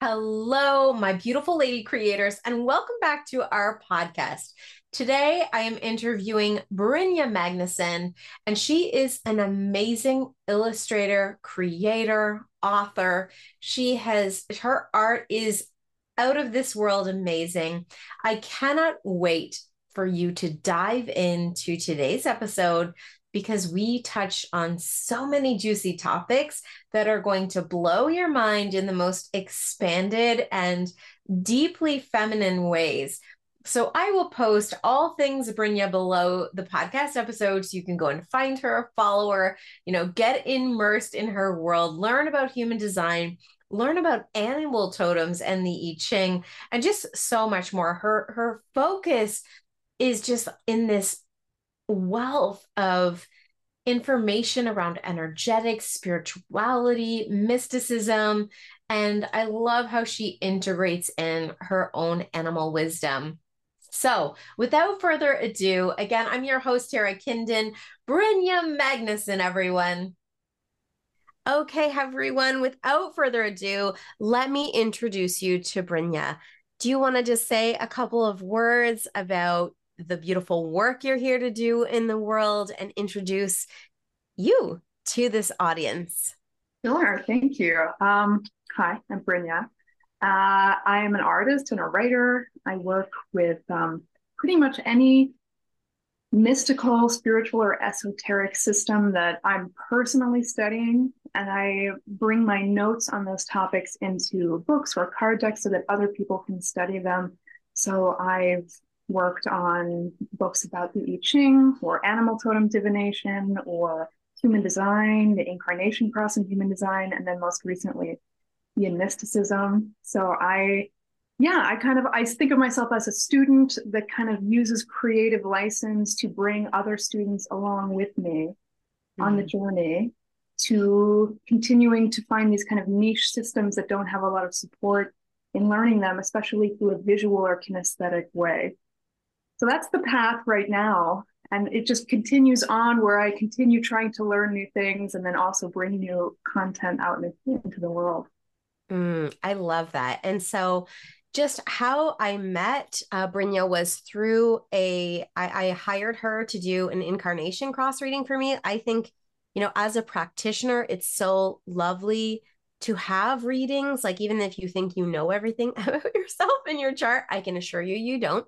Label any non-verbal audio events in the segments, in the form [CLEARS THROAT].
Hello, my beautiful lady creators, and welcome back to our podcast. Today, I am interviewing Brynja Magnusson, and she is an amazing illustrator, creator, author. She has her art is out of this world amazing. I cannot wait for you to dive into today's episode because we touch on so many juicy topics that are going to blow your mind in the most expanded and deeply feminine ways. So I will post all things Brynja below the podcast episode so you can go and find her, follow her, you know, get immersed in her world, learn about human design, learn about animal totems and the I Ching, and just so much more. Her her focus is just in this wealth of information around energetics, spirituality, mysticism, and I love how she integrates in her own animal wisdom. So, without further ado, again, I'm your host, Tara Kinden, Brynja Magnusson, everyone. Okay, everyone, without further ado, let me introduce you to Brynja. Do you want to just say a couple of words about the beautiful work you're here to do in the world and introduce you to this audience. Sure, thank you. Um, hi, I'm Brynja. Uh, I am an artist and a writer. I work with um, pretty much any mystical, spiritual, or esoteric system that I'm personally studying. And I bring my notes on those topics into books or card decks so that other people can study them. So I've worked on books about the I Ching or animal totem divination or human design, the incarnation cross in human design, and then most recently, the mysticism. So I, yeah, I kind of I think of myself as a student that kind of uses creative license to bring other students along with me mm-hmm. on the mm-hmm. journey to continuing to find these kind of niche systems that don't have a lot of support in learning them, especially through a visual or kinesthetic way. So that's the path right now. And it just continues on where I continue trying to learn new things and then also bring new content out into the world. Mm, I love that. And so, just how I met uh, was through a. I, I hired her to do an incarnation cross reading for me. I think, you know, as a practitioner, it's so lovely to have readings. Like, even if you think you know everything [LAUGHS] about yourself in your chart, I can assure you, you don't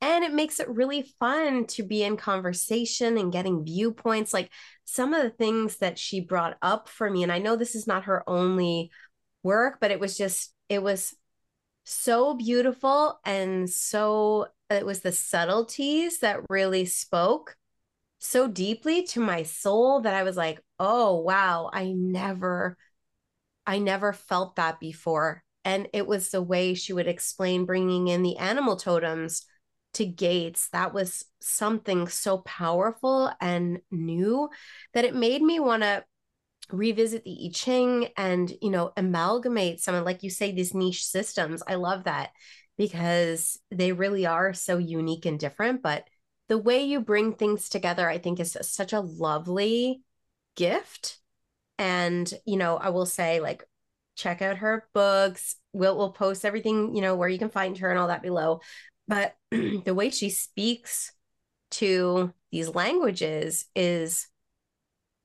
and it makes it really fun to be in conversation and getting viewpoints like some of the things that she brought up for me and i know this is not her only work but it was just it was so beautiful and so it was the subtleties that really spoke so deeply to my soul that i was like oh wow i never i never felt that before. And it was the way she would explain bringing in the animal totems to gates that was something so powerful and new that it made me want to revisit the I Ching and you know amalgamate some of like you say these niche systems. I love that because they really are so unique and different. But the way you bring things together, I think, is such a lovely gift. And you know, I will say like check out her books. We'll we'll post everything you know where you can find her and all that below but [CLEARS THROAT] the way she speaks to these languages is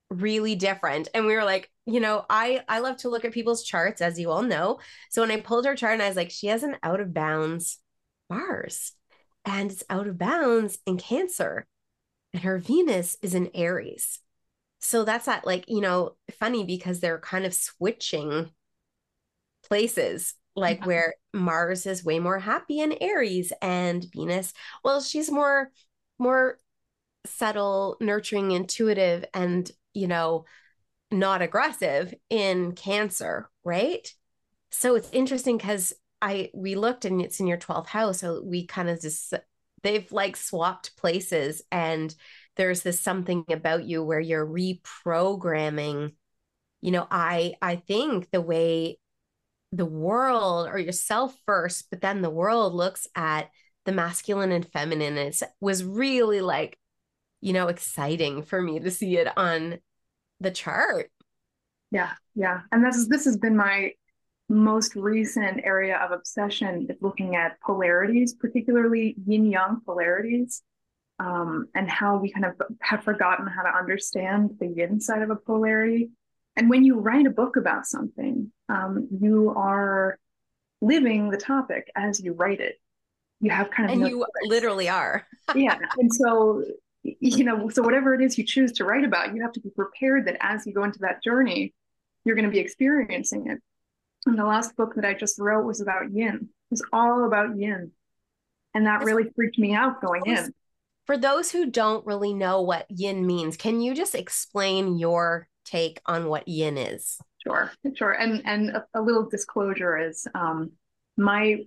really different. And we were like you know i i love to look at people's charts as you all know. So when i pulled her chart and i was like she has an out of bounds mars and it's out of bounds in cancer and her venus is in aries. So that's that like you know funny because they're kind of switching places like yeah. where Mars is way more happy in Aries and Venus, well, she's more more subtle, nurturing, intuitive, and you know, not aggressive in Cancer, right? So it's interesting because I we looked and it's in your 12th house. So we kind of just they've like swapped places and there's this something about you where you're reprogramming you know i i think the way the world or yourself first, but then the world looks at the masculine and feminine. It was really like, you know, exciting for me to see it on the chart. Yeah, yeah. And this is this has been my most recent area of obsession is looking at polarities, particularly yin yang polarities, um, and how we kind of have forgotten how to understand the yin side of a polarity. And when you write a book about something, um, you are living the topic as you write it. You have kind of and you literally are. [LAUGHS] yeah, and so you know, so whatever it is you choose to write about, you have to be prepared that as you go into that journey, you're going to be experiencing it. And the last book that I just wrote was about yin. It was all about yin. And that really freaked me out going in. For those who don't really know what yin means, can you just explain your take on what yin is? Sure, sure. And and a, a little disclosure is um, my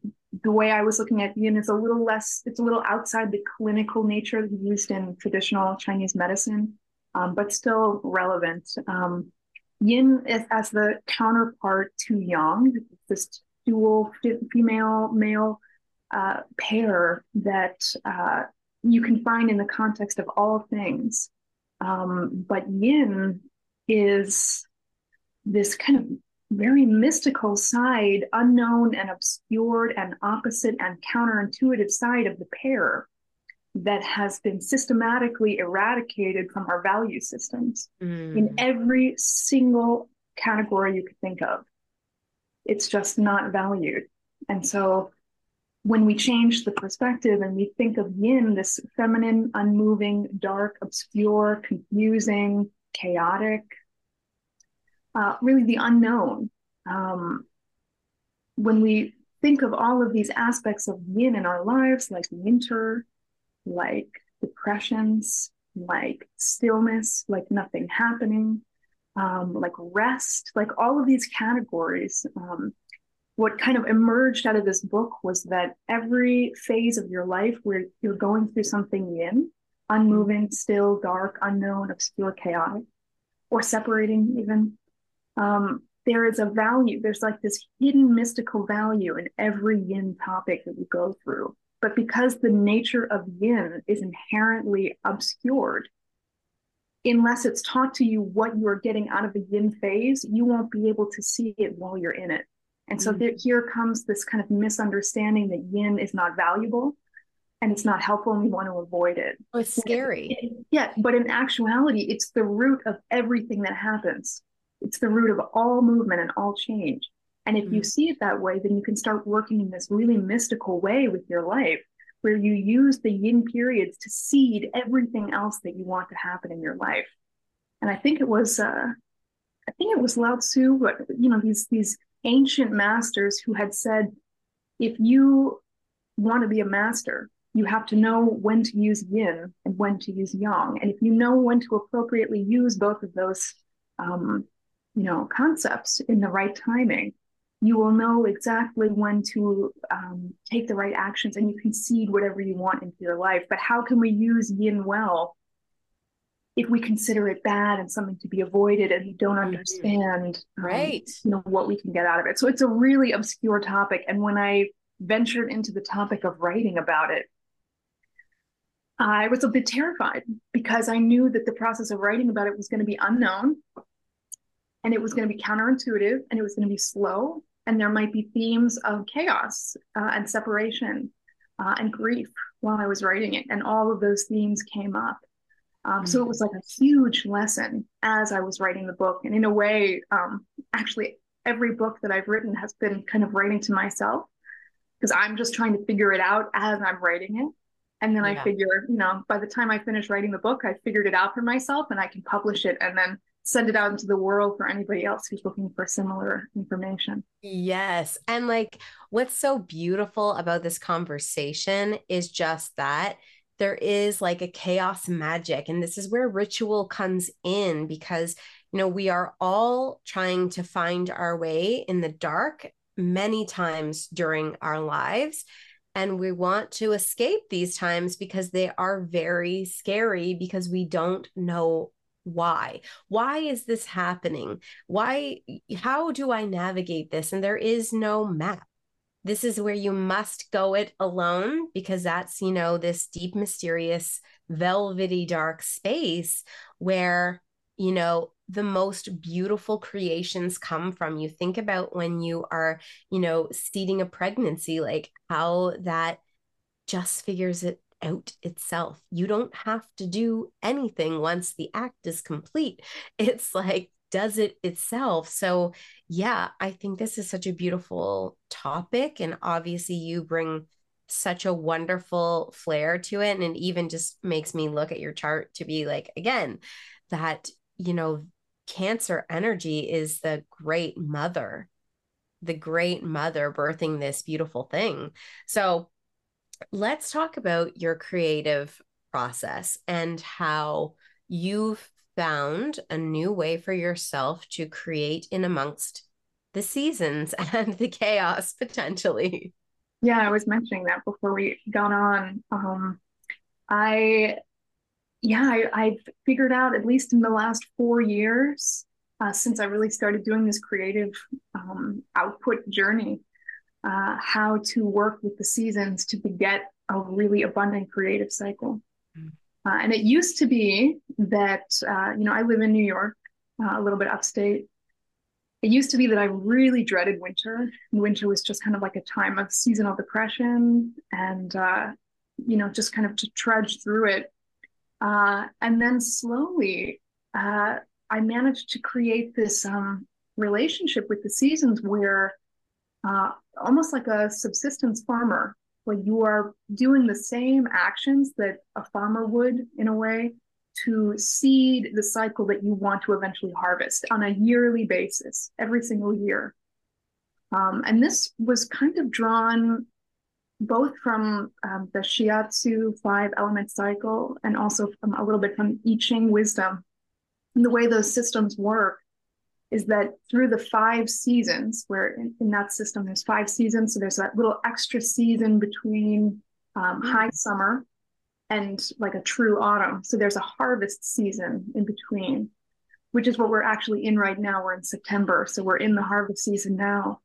the way I was looking at yin is a little less. It's a little outside the clinical nature used in traditional Chinese medicine, um, but still relevant. Um, yin is as the counterpart to yang, this dual female male uh, pair that uh, you can find in the context of all things. Um, but yin is this kind of very mystical side, unknown and obscured and opposite and counterintuitive side of the pair that has been systematically eradicated from our value systems mm. in every single category you could think of. It's just not valued. And so when we change the perspective and we think of yin, this feminine, unmoving, dark, obscure, confusing, chaotic, uh, really the unknown. Um, when we think of all of these aspects of yin in our lives, like winter, like depressions, like stillness, like nothing happening, um, like rest, like all of these categories. Um, what kind of emerged out of this book was that every phase of your life where you're going through something yin, unmoving, still, dark, unknown, obscure, chaotic, or separating even, um, there is a value. There's like this hidden mystical value in every yin topic that we go through. But because the nature of yin is inherently obscured, unless it's taught to you what you're getting out of the yin phase, you won't be able to see it while you're in it. And so mm. there, here comes this kind of misunderstanding that yin is not valuable and it's not helpful and we want to avoid it. Oh, it's scary. yeah, but in actuality, it's the root of everything that happens. It's the root of all movement and all change. And if mm-hmm. you see it that way, then you can start working in this really mystical way with your life where you use the yin periods to seed everything else that you want to happen in your life. And I think it was uh I think it was Lao Tzu, but you know, these these ancient masters who had said, if you want to be a master, you have to know when to use yin and when to use yang. And if you know when to appropriately use both of those um, you know concepts in the right timing you will know exactly when to um, take the right actions and you can seed whatever you want into your life but how can we use yin well if we consider it bad and something to be avoided and we don't mm-hmm. understand um, right you know what we can get out of it so it's a really obscure topic and when i ventured into the topic of writing about it i was a bit terrified because i knew that the process of writing about it was going to be unknown and it was going to be counterintuitive and it was going to be slow and there might be themes of chaos uh, and separation uh, and grief while i was writing it and all of those themes came up um, mm-hmm. so it was like a huge lesson as i was writing the book and in a way um, actually every book that i've written has been kind of writing to myself because i'm just trying to figure it out as i'm writing it and then yeah. i figure you know by the time i finish writing the book i figured it out for myself and i can publish it and then send it out into the world for anybody else who's looking for similar information. Yes. And like what's so beautiful about this conversation is just that there is like a chaos magic. And this is where ritual comes in because, you know, we are all trying to find our way in the dark many times during our lives. And we want to escape these times because they are very scary because we don't know why. Why is this happening? Why how do i navigate this? And there is no map. This is where you must go it alone because that's you know this deep mysterious velvety dark space where you know, the most beautiful creations come from. You think about when you are, you know, seeding a pregnancy, like how that just figures it out itself. You don't have to do anything once the act is complete. [LAUGHS] It's like, does it itself. So, yeah, I think this is such a beautiful topic. And obviously, you bring such a wonderful flair to it. And it even just makes me look at your chart to be like, again, that, you know, cancer energy is the great mother, the great mother birthing this beautiful thing. So let's talk about your creative process and how you've found a new way for yourself to create in amongst the seasons [LAUGHS] and the chaos potentially. Yeah, I was mentioning that before we got on. Um, I yeah, I, have figured out at least in the last four years uh, since I really started doing this creative um, output journey, uh, how to work with the seasons to beget a really abundant creative cycle. Mm. Uh, and it used to be that, uh, you know, I live in New York, uh, a little bit upstate. It used to be that I really dreaded winter. Winter was just kind of like a time of seasonal depression and, uh, you know, just kind of to trudge through it uh, and then slowly, uh, I managed to create this um, relationship with the seasons where uh, almost like a subsistence farmer, where you are doing the same actions that a farmer would in a way to seed the cycle that you want to eventually harvest on a yearly basis, every single year. Um, and this was kind of drawn both from um, the Shiatsu five element cycle and also from a little bit from I Ching wisdom. And the way those systems work is that through the five seasons, where in, in that system there's five seasons, so there's that little extra season between um, mm-hmm. high summer and like a true autumn. So there's a harvest season in between, which is what we're actually in right now. We're in September, so we're in the harvest season now.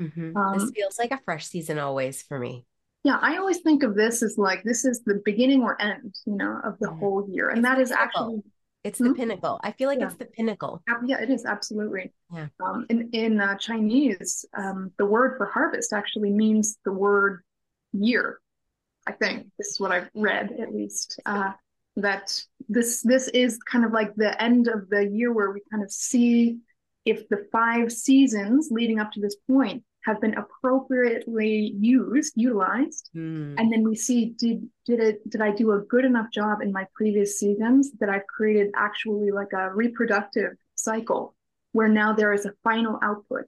Mm-hmm. Um, this feels like a fresh season always for me. Yeah, I always think of this as like this is the beginning or end, you know, of the whole year, and it's that is actually it's the hmm? pinnacle. I feel like yeah. it's the pinnacle. Yeah, it is absolutely. Yeah. Um, in in uh, Chinese, um, the word for harvest actually means the word year. I think this is what I've read at least. Uh, that this this is kind of like the end of the year where we kind of see if the five seasons leading up to this point have been appropriately used utilized mm. and then we see did did it did i do a good enough job in my previous seasons that i've created actually like a reproductive cycle where now there is a final output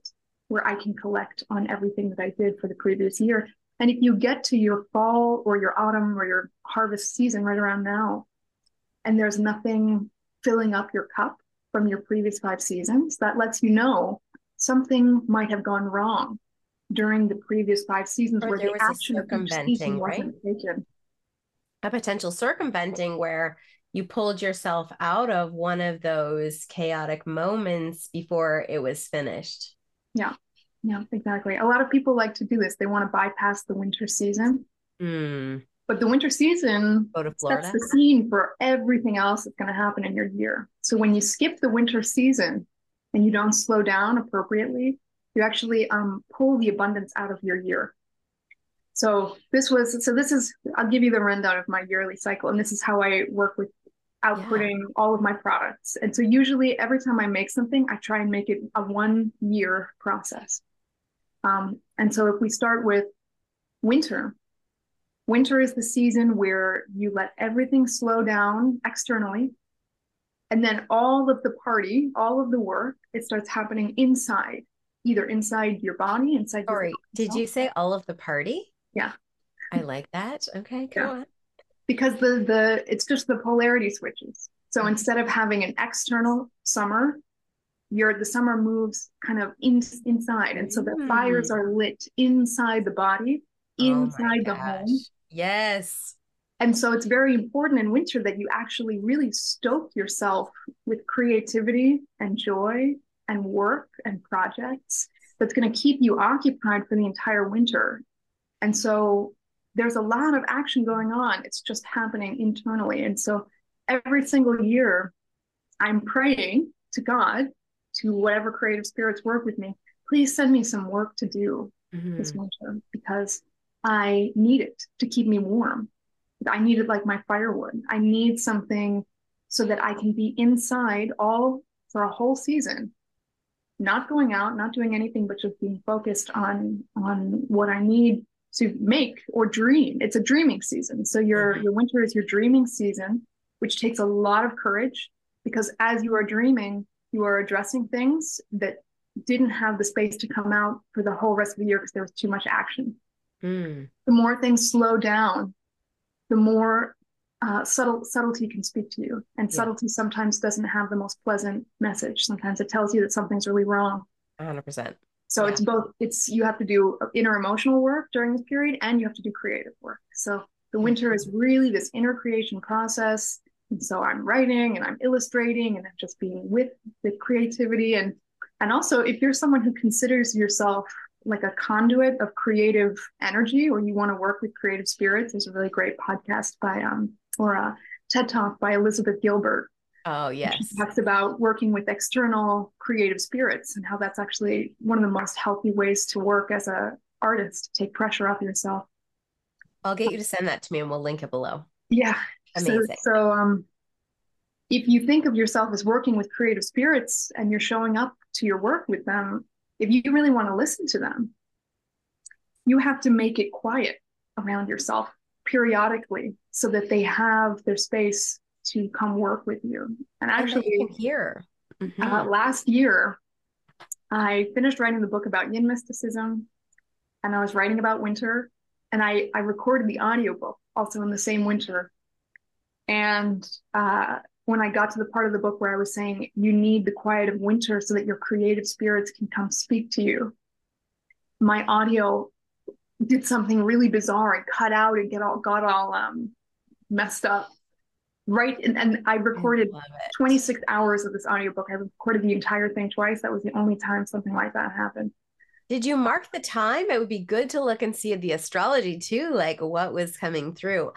where i can collect on everything that i did for the previous year and if you get to your fall or your autumn or your harvest season right around now and there's nothing filling up your cup from your previous five seasons, that lets you know something might have gone wrong during the previous five seasons or where the action circumventing, right? taken. A potential circumventing where you pulled yourself out of one of those chaotic moments before it was finished. Yeah. Yeah, exactly. A lot of people like to do this. They want to bypass the winter season. Mm. But the winter season sets the scene for everything else that's going to happen in your year. So when you skip the winter season and you don't slow down appropriately, you actually um, pull the abundance out of your year. So this was so this is I'll give you the rundown of my yearly cycle, and this is how I work with outputting yeah. all of my products. And so usually every time I make something, I try and make it a one year process. Um, and so if we start with winter, Winter is the season where you let everything slow down externally. And then all of the party, all of the work, it starts happening inside, either inside your body, inside Sorry, did you say all of the party? Yeah. I like that. Okay, go yeah. on. Because the the it's just the polarity switches. So mm-hmm. instead of having an external summer, your the summer moves kind of in, inside. And so the mm. fires are lit inside the body, oh inside oh the home Yes. And so it's very important in winter that you actually really stoke yourself with creativity and joy and work and projects that's going to keep you occupied for the entire winter. And so there's a lot of action going on. It's just happening internally. And so every single year, I'm praying to God, to whatever creative spirits work with me, please send me some work to do mm-hmm. this winter because I need it to keep me warm. I need it like my firewood. I need something so that I can be inside all for a whole season, not going out, not doing anything, but just being focused on on what I need to make or dream. It's a dreaming season. So your mm-hmm. your winter is your dreaming season, which takes a lot of courage because as you are dreaming, you are addressing things that didn't have the space to come out for the whole rest of the year because there was too much action. Mm. The more things slow down, the more uh, subtle subtlety can speak to you. And yeah. subtlety sometimes doesn't have the most pleasant message. Sometimes it tells you that something's really wrong. 100%. So yeah. it's both. It's you have to do inner emotional work during this period, and you have to do creative work. So the winter is really this inner creation process. And so I'm writing and I'm illustrating and I'm just being with the creativity and and also if you're someone who considers yourself like a conduit of creative energy or you want to work with creative spirits, there's a really great podcast by um or a TED talk by Elizabeth Gilbert. Oh yes. She talks about working with external creative spirits and how that's actually one of the most healthy ways to work as a artist, take pressure off yourself. I'll get you to send that to me and we'll link it below. Yeah. Amazing. So, so um if you think of yourself as working with creative spirits and you're showing up to your work with them, if you really want to listen to them, you have to make it quiet around yourself periodically so that they have their space to come work with you. And actually, here mm-hmm. uh, last year, I finished writing the book about yin mysticism, and I was writing about winter, and I I recorded the audiobook also in the same winter. And uh, when I got to the part of the book where I was saying you need the quiet of winter so that your creative spirits can come speak to you, my audio did something really bizarre and cut out and get all got all um, messed up. Right. And, and I recorded I 26 hours of this audiobook. I recorded the entire thing twice. That was the only time something like that happened. Did you mark the time? It would be good to look and see the astrology too, like what was coming through.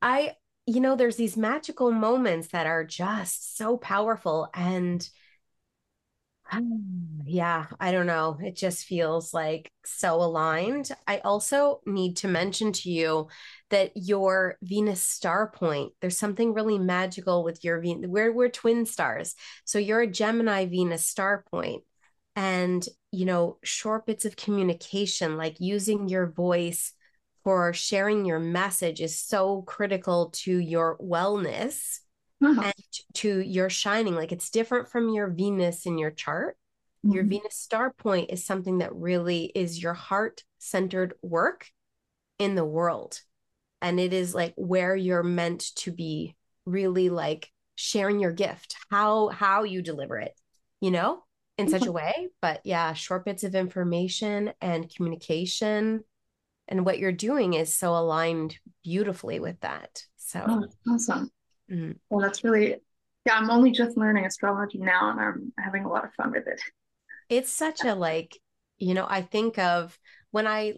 I you know, there's these magical moments that are just so powerful. And [SIGHS] yeah, I don't know. It just feels like so aligned. I also need to mention to you that your Venus star point, there's something really magical with your Venus. We're, we're twin stars. So you're a Gemini Venus star point and you know short bits of communication like using your voice for sharing your message is so critical to your wellness uh-huh. and to your shining. Like it's different from your Venus in your chart. Mm-hmm. Your Venus star point is something that really is your heart centered work in the world. And it is like where you're meant to be really like sharing your gift, how how you deliver it, you know, in such a way. But yeah, short bits of information and communication and what you're doing is so aligned beautifully with that so. Oh, awesome. Mm-hmm. well that's really yeah i'm only just learning astrology now and i'm having a lot of fun with it. It's such a like you know i think of when i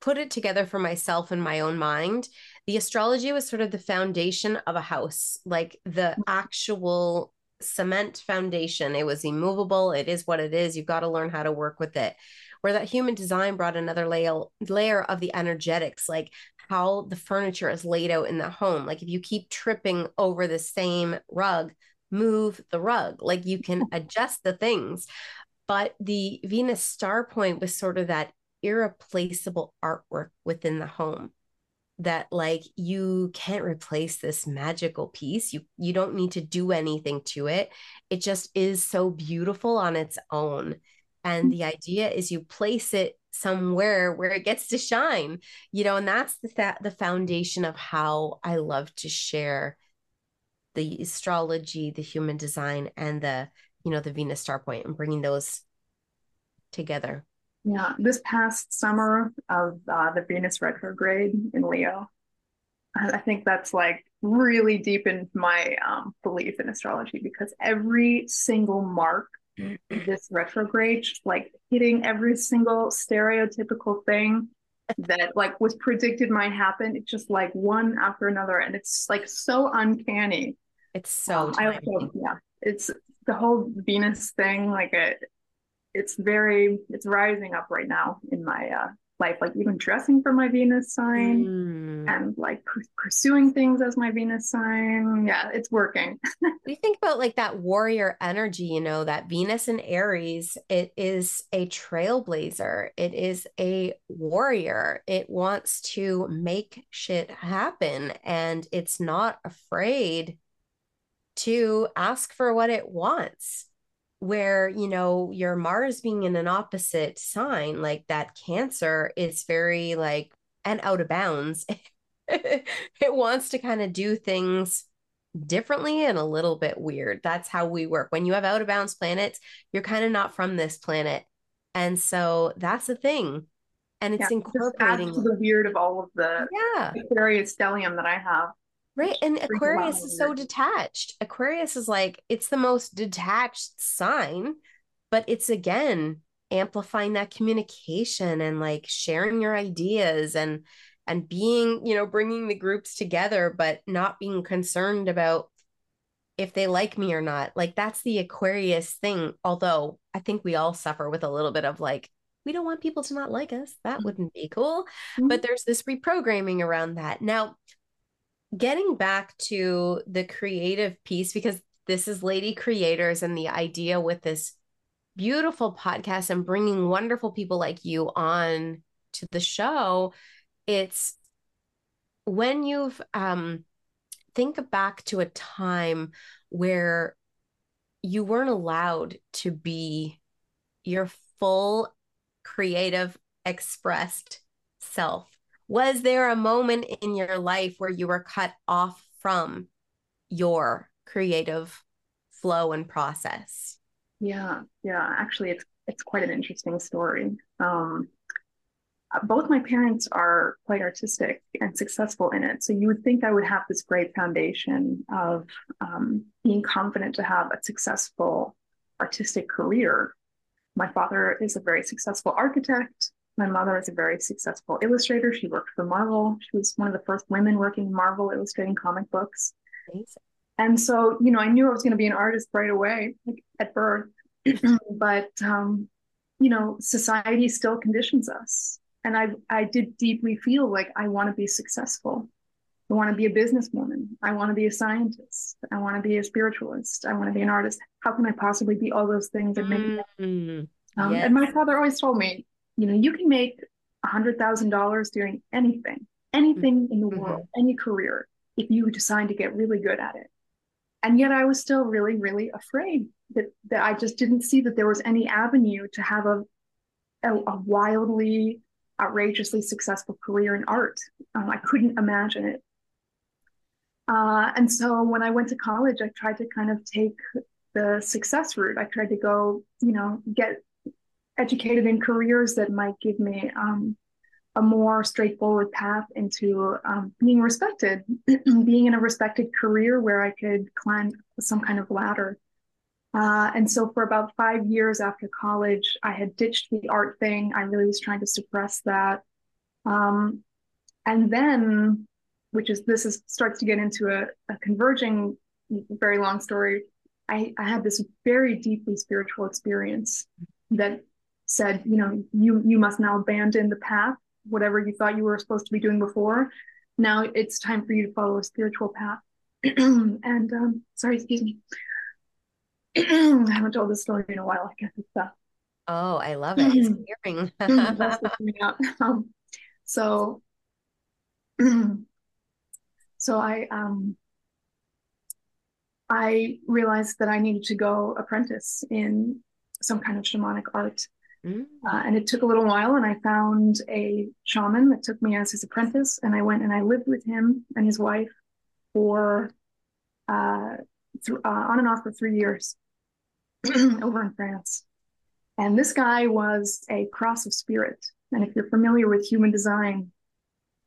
put it together for myself in my own mind the astrology was sort of the foundation of a house like the mm-hmm. actual cement foundation. It was immovable. It is what it is. You've got to learn how to work with it where that human design brought another layer layer of the energetics like how the furniture is laid out in the home. Like if you keep tripping over the same rug move the rug. Like you can [LAUGHS] adjust the things. But the venus star point was sort of that irreplaceable artwork within the home that like you can't replace this magical piece. You you don't need to do anything to it. It just is so beautiful on its own and the idea is you place it somewhere where it gets to shine you know and that's the that the foundation of how i love to share the astrology the human design and the you know the venus star point and bringing those together. Yeah this past summer of uh, the venus retrograde in leo i think that's like really deepened my um, belief in astrology because every single mark this retrograde, like hitting every single stereotypical thing that like was predicted might happen. It's just like one after another, and it's like so uncanny. It's so. Um, I also, yeah, it's the whole Venus thing, like it, it's very, it's rising up right now in my uh, life, like even dressing for my Venus sign mm. and like pursuing things as my Venus sign. Yeah, it's working. [LAUGHS] we think about like that warrior energy, you know, that Venus and Aries, it is a trailblazer, it is a warrior. It wants to make shit happen and it's not afraid to ask for what it wants where you know your mars being in an opposite sign like that cancer is very like and out of bounds. [LAUGHS] It wants to kind of do things differently and a little bit weird. That's how we work. When you have out of bounds planets you're kind of not from this planet. And so that's the thing. And it's yeah, incorporating the weird of all of the yeah. Aquarius stellium that I have. Right. And Aquarius is so detached. Aquarius is like, it's the most detached sign, but it's again amplifying that communication and like sharing your ideas and and being, you know, bringing the groups together, but not being concerned about if they like me or not. Like that's the Aquarius thing. Although I think we all suffer with a little bit of like, we don't want people to not like us. That mm-hmm. wouldn't be cool. Mm-hmm. But there's this reprogramming around that. Now, getting back to the creative piece, because this is Lady Creators and the idea with this beautiful podcast and bringing wonderful people like you on to the show, it's when you've um, think back to a time where you weren't allowed to be your full creative expressed self was there a moment in your life where you were cut off from your creative flow and process? Yeah, yeah. Actually, it's it's quite an interesting story. Um, both my parents are quite artistic and successful in it. So you would think I would have this great foundation of um, being confident to have a successful artistic career. My father is a very successful architect. My mother is a very successful illustrator. She worked for Marvel. She was one of the first women working in Marvel illustrating comic books. Amazing. And so, you know, I knew I was going to be an artist right away, like at birth. [CLEARS THROAT] but um, you know, society still conditions us. And I I did deeply feel like I want to be successful. I want to be a businesswoman. I want to be a scientist. I want to be a spiritualist. I want to be an artist. How can I possibly be all those things and make mm-hmm. um, yes. And my father always told me, you know, you can make a hundred thousand dollars doing anything, anything in the mm-hmm. world, any career, if you decide to get really good at it. And yet I was still really, really afraid that, that I just didn't see that there was any avenue to have a, a, a wildly, outrageously successful career in art. Um, I couldn't imagine it. Uh, and so when I went to college, I tried to kind of take the success route. I tried to go, you know, get educated in careers that might give me um, a more straightforward path into um, being respected, [CLEARS THROAT] being in a respected career where I could climb some kind of ladder. Uh, and so, for about five years after college, I had ditched the art thing. I really was trying to suppress that. Um, and then, which is this is starts to get into a, a converging, very long story. I, I had this very deeply spiritual experience that said, you know, you you must now abandon the path, whatever you thought you were supposed to be doing before. Now it's time for you to follow a spiritual path. [CLEARS THROAT] and um, sorry, excuse me. [CLEARS THROAT] I haven't told this story in a while. I guess it's uh, Oh, I love it. It's [CLEARS THROAT] hearing. [LAUGHS] [LAUGHS] um, so, so I um, I realized that I needed to go apprentice in some kind of shamanic art. Mm. Uh, and it took a little while, and I found a shaman that took me as his apprentice, and I went and I lived with him and his wife for uh, th- uh, on and off for three years [CLEARS THROAT] over in France. And this guy was a cross of spirit. And if you're familiar with human design,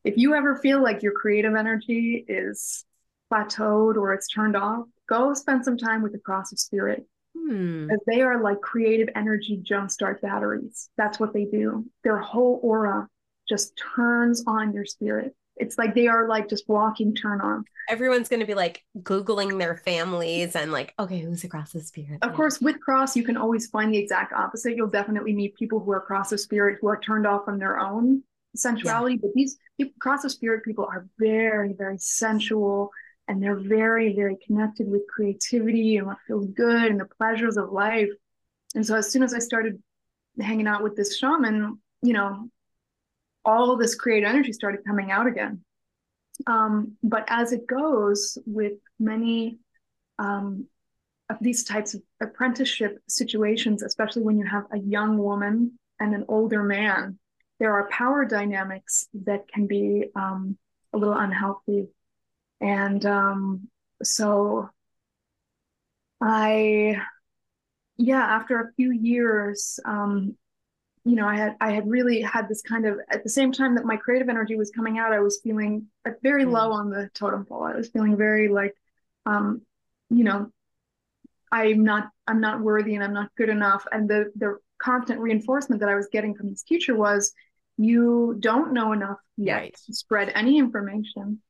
if you ever feel like your creative energy is plateaued or it's turned off, go spend some time with the cross of spirit Hmm. They are like creative energy jumpstart batteries. That's what they do. Their whole aura just turns on your spirit. It's like they are like just walking turn on. Everyone's going to be like Googling their families and like, okay, who's a cross of spirit? Of course, with cross, you can always find the exact opposite. You'll definitely meet people who are cross of spirit who are turned off from their own sensuality. Yeah. But these people, cross of spirit people are very, very sensual and they're very, very connected with creativity and what feels good and the pleasures of life. And so as soon as I started hanging out with this shaman, you know, all this creative energy started coming out again. Um, but as it goes with many um, of these types of apprenticeship situations, especially when you have a young woman and an older man, there are power dynamics that can be um, a little unhealthy. And um, so I, yeah, after a few years, um, you know, I had I had really had this kind of at the same time that my creative energy was coming out, I was feeling very mm. low on the totem pole. I was feeling very like, um, you know, I'm not I'm not worthy and I'm not good enough. And the the constant reinforcement that I was getting from this teacher was, you don't know enough yet right. to spread any information.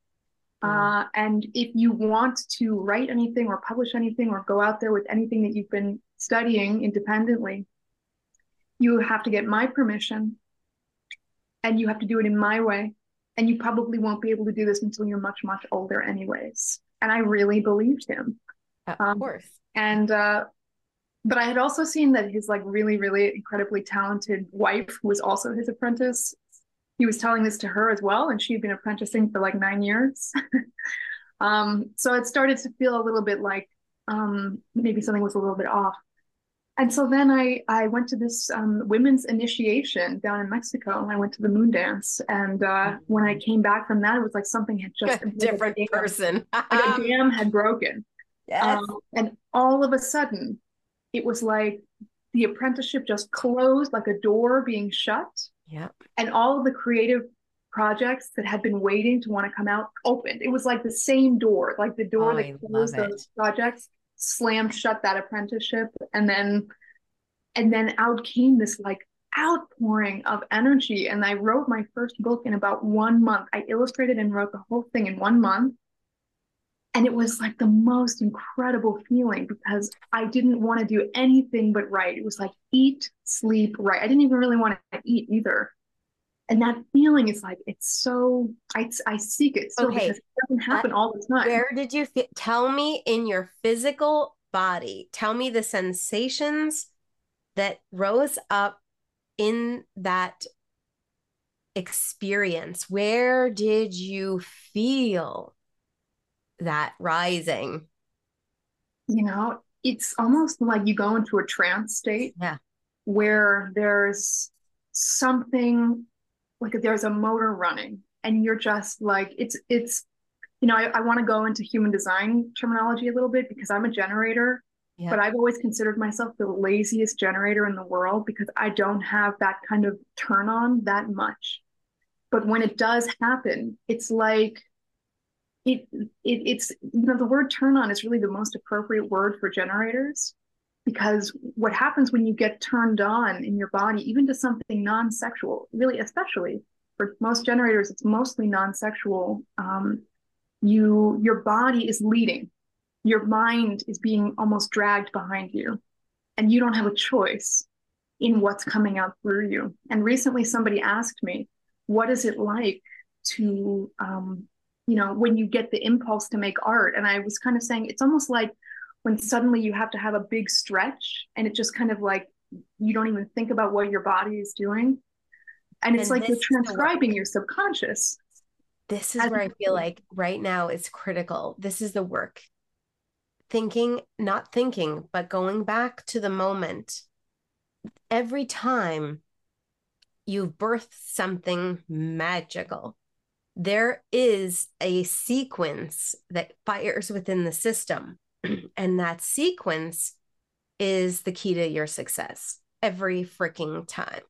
Uh, and if you want to write anything or publish anything or go out there with anything that you've been studying independently, you have to get my permission and you have to do it in my way. And you probably won't be able to do this until you're much, much older, anyways. And I really believed him. Of um, course. And, uh, but I had also seen that his like really, really incredibly talented wife, who was also his apprentice, he was telling this to her as well. And she had been apprenticing for like nine years. [LAUGHS] um, so it started to feel a little bit like um, maybe something was a little bit off and so then I I went to this um, women's initiation down in Mexico, and I went to the moon dance. And uh, when I came back from that, it was like something had just a different a person, [LAUGHS] like a dam had broken. Yes. Um, and all of a sudden, it was like the apprenticeship just closed, like a door being shut. Yeah. And all of the creative projects that had been waiting to want to come out opened. It was like the same door, like the door oh, that closed those projects slammed shut that apprenticeship and then and then out came this like outpouring of energy and i wrote my first book in about one month i illustrated and wrote the whole thing in one month and it was like the most incredible feeling because i didn't want to do anything but write it was like eat sleep write i didn't even really want to eat either and that feeling is like it's so I, I seek it so okay. it doesn't uh, happen all the time. Where did you feel? Tell me in your physical body. Tell me the sensations that rose up in that experience. Where did you feel that rising? You know, it's almost like you go into a trance state. Yeah. Where there's something like there's a motor running and you're just like it's it's you know i, I want to go into human design terminology a little bit because i'm a generator yeah. but i've always considered myself the laziest generator in the world because i don't have that kind of turn on that much but when it does happen it's like it, it it's you know the word turn on is really the most appropriate word for generators because what happens when you get turned on in your body, even to something non sexual, really, especially for most generators, it's mostly non sexual. Um, you, your body is leading, your mind is being almost dragged behind you, and you don't have a choice in what's coming out through you. And recently, somebody asked me, What is it like to, um, you know, when you get the impulse to make art? And I was kind of saying, It's almost like when suddenly you have to have a big stretch and it just kind of like you don't even think about what your body is doing. And it's like you're transcribing your subconscious. This is where i feel like right now is critical. This is the work. Thinking not thinking but going back to the moment. Every time you've birthed something magical there is a sequence that fires within the system. [CLEARS THROAT] And that sequence is the key to your success every freaking time.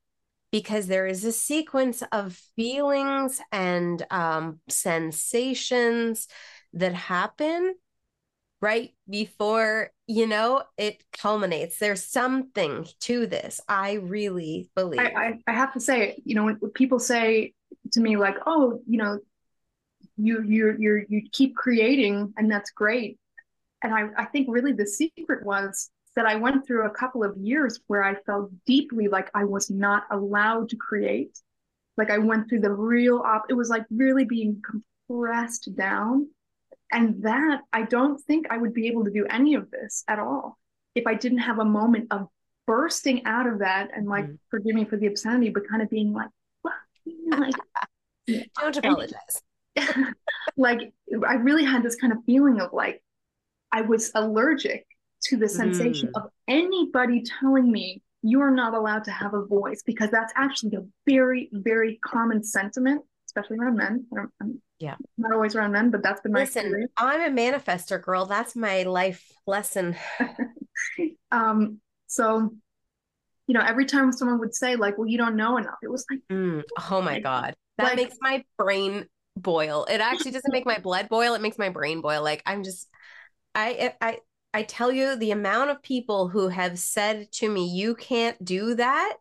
Because there is a sequence of feelings and um, sensations that happen right before you know it culminates. There's something to this. I really believe. I, I, I have to say you know when people say to me like oh you know you you you you keep creating and that's great and I, I think really the secret was that I went through a couple of years where I felt deeply like I was not allowed to create. Like I went through the real op it was like really being compressed down. And that I don't think I would be able to do any of this at all if I didn't have a moment of bursting out of that and like mm-hmm. forgive me for the obscenity, but kind of being like, like don't [LAUGHS] apologize. [LAUGHS] like I really had this kind of feeling of like I was allergic to the sensation mm. of anybody telling me you're not allowed to have a voice because that's actually a very, very common sentiment, especially around men. I'm, yeah, not always around men, but that's been my Listen, experience. I'm a manifester girl. That's my life lesson. [LAUGHS] um, so you know, every time someone would say, like, well, you don't know enough, it was like, mm, oh my God. That like, makes my brain boil. It actually doesn't make my [LAUGHS] blood boil. It makes my brain boil. Like I'm just I I I tell you the amount of people who have said to me, "You can't do that."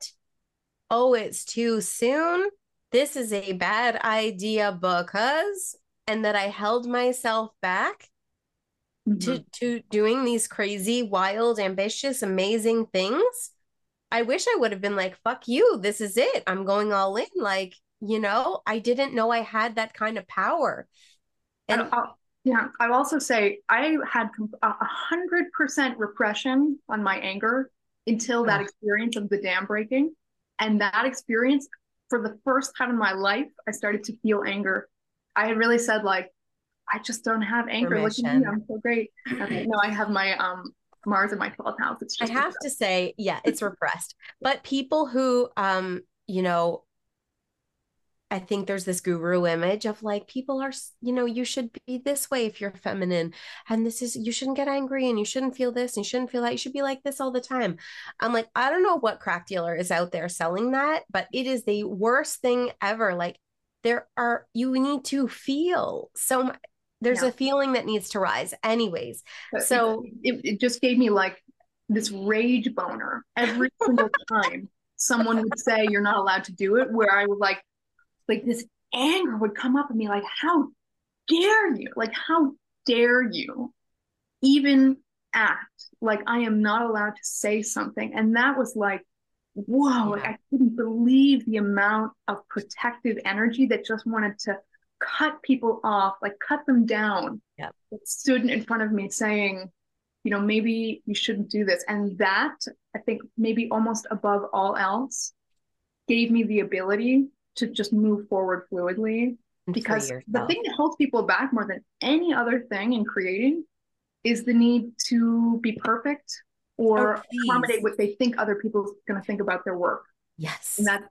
Oh, it's too soon. This is a bad idea because, and that I held myself back mm-hmm. to to doing these crazy, wild, ambitious, amazing things. I wish I would have been like, "Fuck you! This is it. I'm going all in." Like, you know, I didn't know I had that kind of power. And I'll, yeah, I also say I had a hundred percent repression on my anger until that experience of the dam breaking, and that experience, for the first time in my life, I started to feel anger. I had really said like, I just don't have anger. Look at me, I'm so great. Okay, no, I have my um Mars in my 12th house. It's just I have repressed. to say, yeah, it's [LAUGHS] repressed. But people who um, you know, I think there's this guru image of like people are, you know, you should be this way if you're feminine. And this is, you shouldn't get angry and you shouldn't feel this and you shouldn't feel that. You should be like this all the time. I'm like, I don't know what crack dealer is out there selling that, but it is the worst thing ever. Like, there are, you need to feel so much. There's yeah. a feeling that needs to rise, anyways. So it, it just gave me like this rage boner every [LAUGHS] single time someone would say you're not allowed to do it, where I would like, like this anger would come up in me like how dare you like how dare you even act like i am not allowed to say something and that was like whoa yeah. i couldn't believe the amount of protective energy that just wanted to cut people off like cut them down yeah it stood in front of me saying you know maybe you shouldn't do this. And that i think maybe almost above all else gave me the ability to just move forward fluidly. Because the thing that holds people back more than any other thing in creating is the need to be perfect or oh, accommodate what they think other people are going to think about their work. Yes. And that,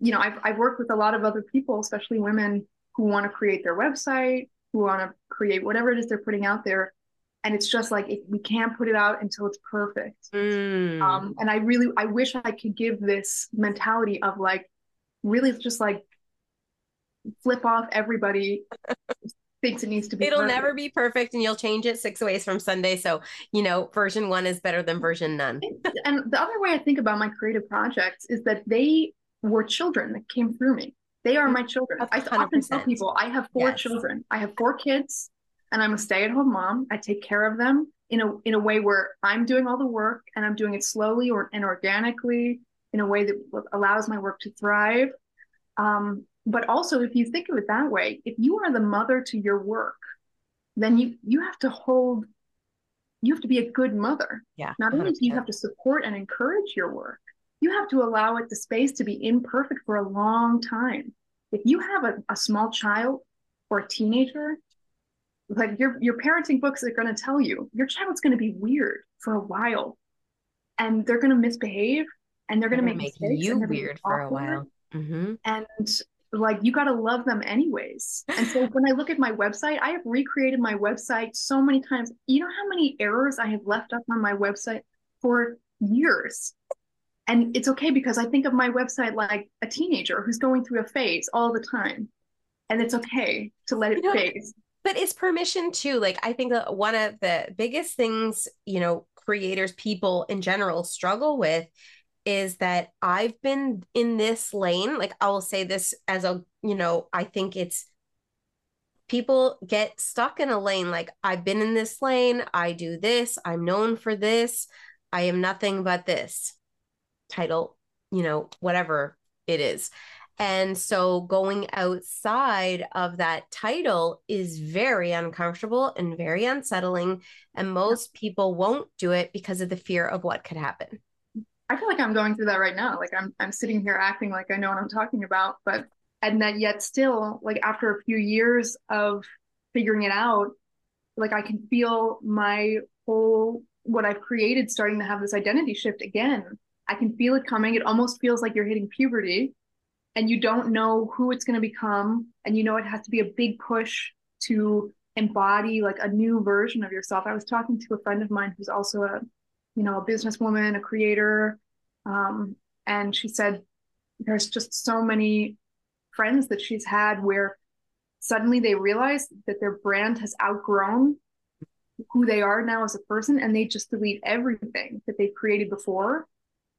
you know, I've, I've worked with a lot of other people, especially women who want to create their website, who want to create whatever it is they're putting out there. And it's just like, it, we can't put it out until it's perfect. Mm. Um, and I really, I wish I could give this mentality of like, really just like flip off everybody [LAUGHS] thinks it needs to be it'll perfect. never be perfect and you'll change it six ways from sunday so you know version one is better than version none and the other way i think about my creative projects is that they were children that came through me they are my children 100%. i often tell people i have four yes. children i have four kids and i'm a stay-at-home mom i take care of them in a in a way where i'm doing all the work and i'm doing it slowly or and organically in a way that allows my work to thrive. Um, but also, if you think of it that way, if you are the mother to your work, then you you have to hold, you have to be a good mother. Yeah. Not only do you have to support and encourage your work, you have to allow it the space to be imperfect for a long time. If you have a, a small child or a teenager, like your your parenting books are going to tell you, your child's going to be weird for a while, and they're going to misbehave and they're going to make you weird for a while. Mm-hmm. And like you got to love them anyways. And so when I look at my website, I have recreated my website so many times. You know how many errors I have left up on my website for years. And it's okay because I think of my website like a teenager who's going through a phase all the time. And it's okay to let it you know, phase. But it's permission too. Like I think that one of the biggest things, you know, creators, people in general struggle with is that I've been in this lane. Like I will say this as a, you know, I think it's people get stuck in a lane like I've been in this lane, I do this, I'm known for this, I am nothing but this title, you know, whatever it is. And so going outside of that title is very uncomfortable and very unsettling. And most people won't do it because of the fear of what could happen. I feel like I'm going through that right now. Like I'm I'm sitting here acting like I know what I'm talking about, but and that yet still, like after a few years of figuring it out, like I can feel my whole what I've created starting to have this identity shift again. I can feel it coming. It almost feels like you're hitting puberty and you don't know who it's going to become and you know it has to be a big push to embody like a new version of yourself i was talking to a friend of mine who's also a you know a businesswoman a creator um, and she said there's just so many friends that she's had where suddenly they realize that their brand has outgrown who they are now as a person and they just delete everything that they created before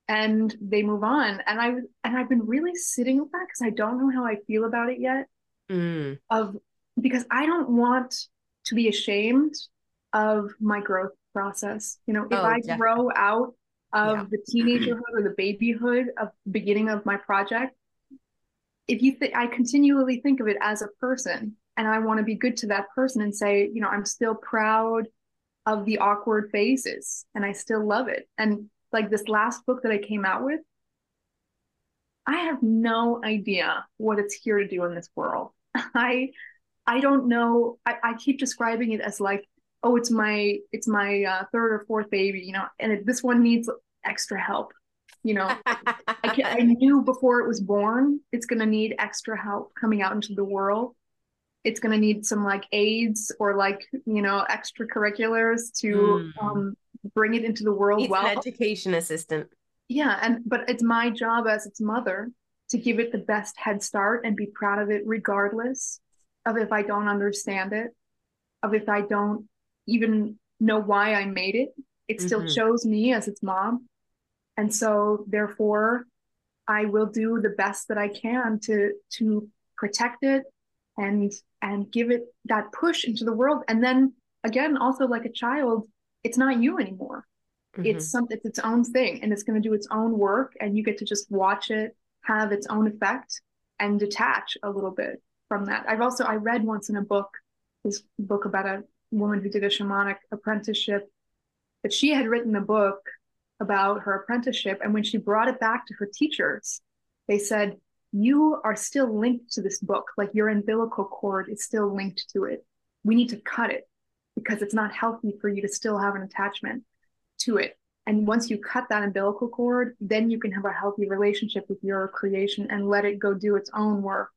and they move on and i and i've been really sitting with that because i don't know how i feel about it yet mm. of because i don't want to be ashamed of my growth process you know if oh, i definitely. grow out of yeah. the teenagerhood or the babyhood of beginning of my project if you think i continually think of it as a person and i want to be good to that person and say you know i'm still proud of the awkward phases and i still love it and like this last book that I came out with, I have no idea what it's here to do in this world. [LAUGHS] I I don't know. I, I keep describing it as like, oh, it's my it's my uh, third or fourth baby, you know, and it, this one needs extra help. You know, I, can, I [LAUGHS] knew before it was born, it's going to need extra help coming out into the world. It's going to need some like aids or like you know extracurriculars to mm. um, bring it into the world it's well. An education assistant. Yeah, and but it's my job as its mother to give it the best head start and be proud of it regardless of if I don't understand it, of if I don't even know why I made it. It still mm-hmm. shows me as its mom. And so therefore I will do the best that I can to to protect it and and give it that push into the world. And then again, also like a child, it's not you anymore. Mm-hmm. It's something it's its own thing and it's going to do its own work and you get to just watch it have its own effect and detach a little bit from that. I've also I read once in a book this book about a woman who did a shamanic apprenticeship that she had written a book about her apprenticeship and when she brought it back to her teachers they said you are still linked to this book like your umbilical cord is still linked to it we need to cut it because it's not healthy for you to still have an attachment to it. And once you cut that umbilical cord, then you can have a healthy relationship with your creation and let it go do its own work.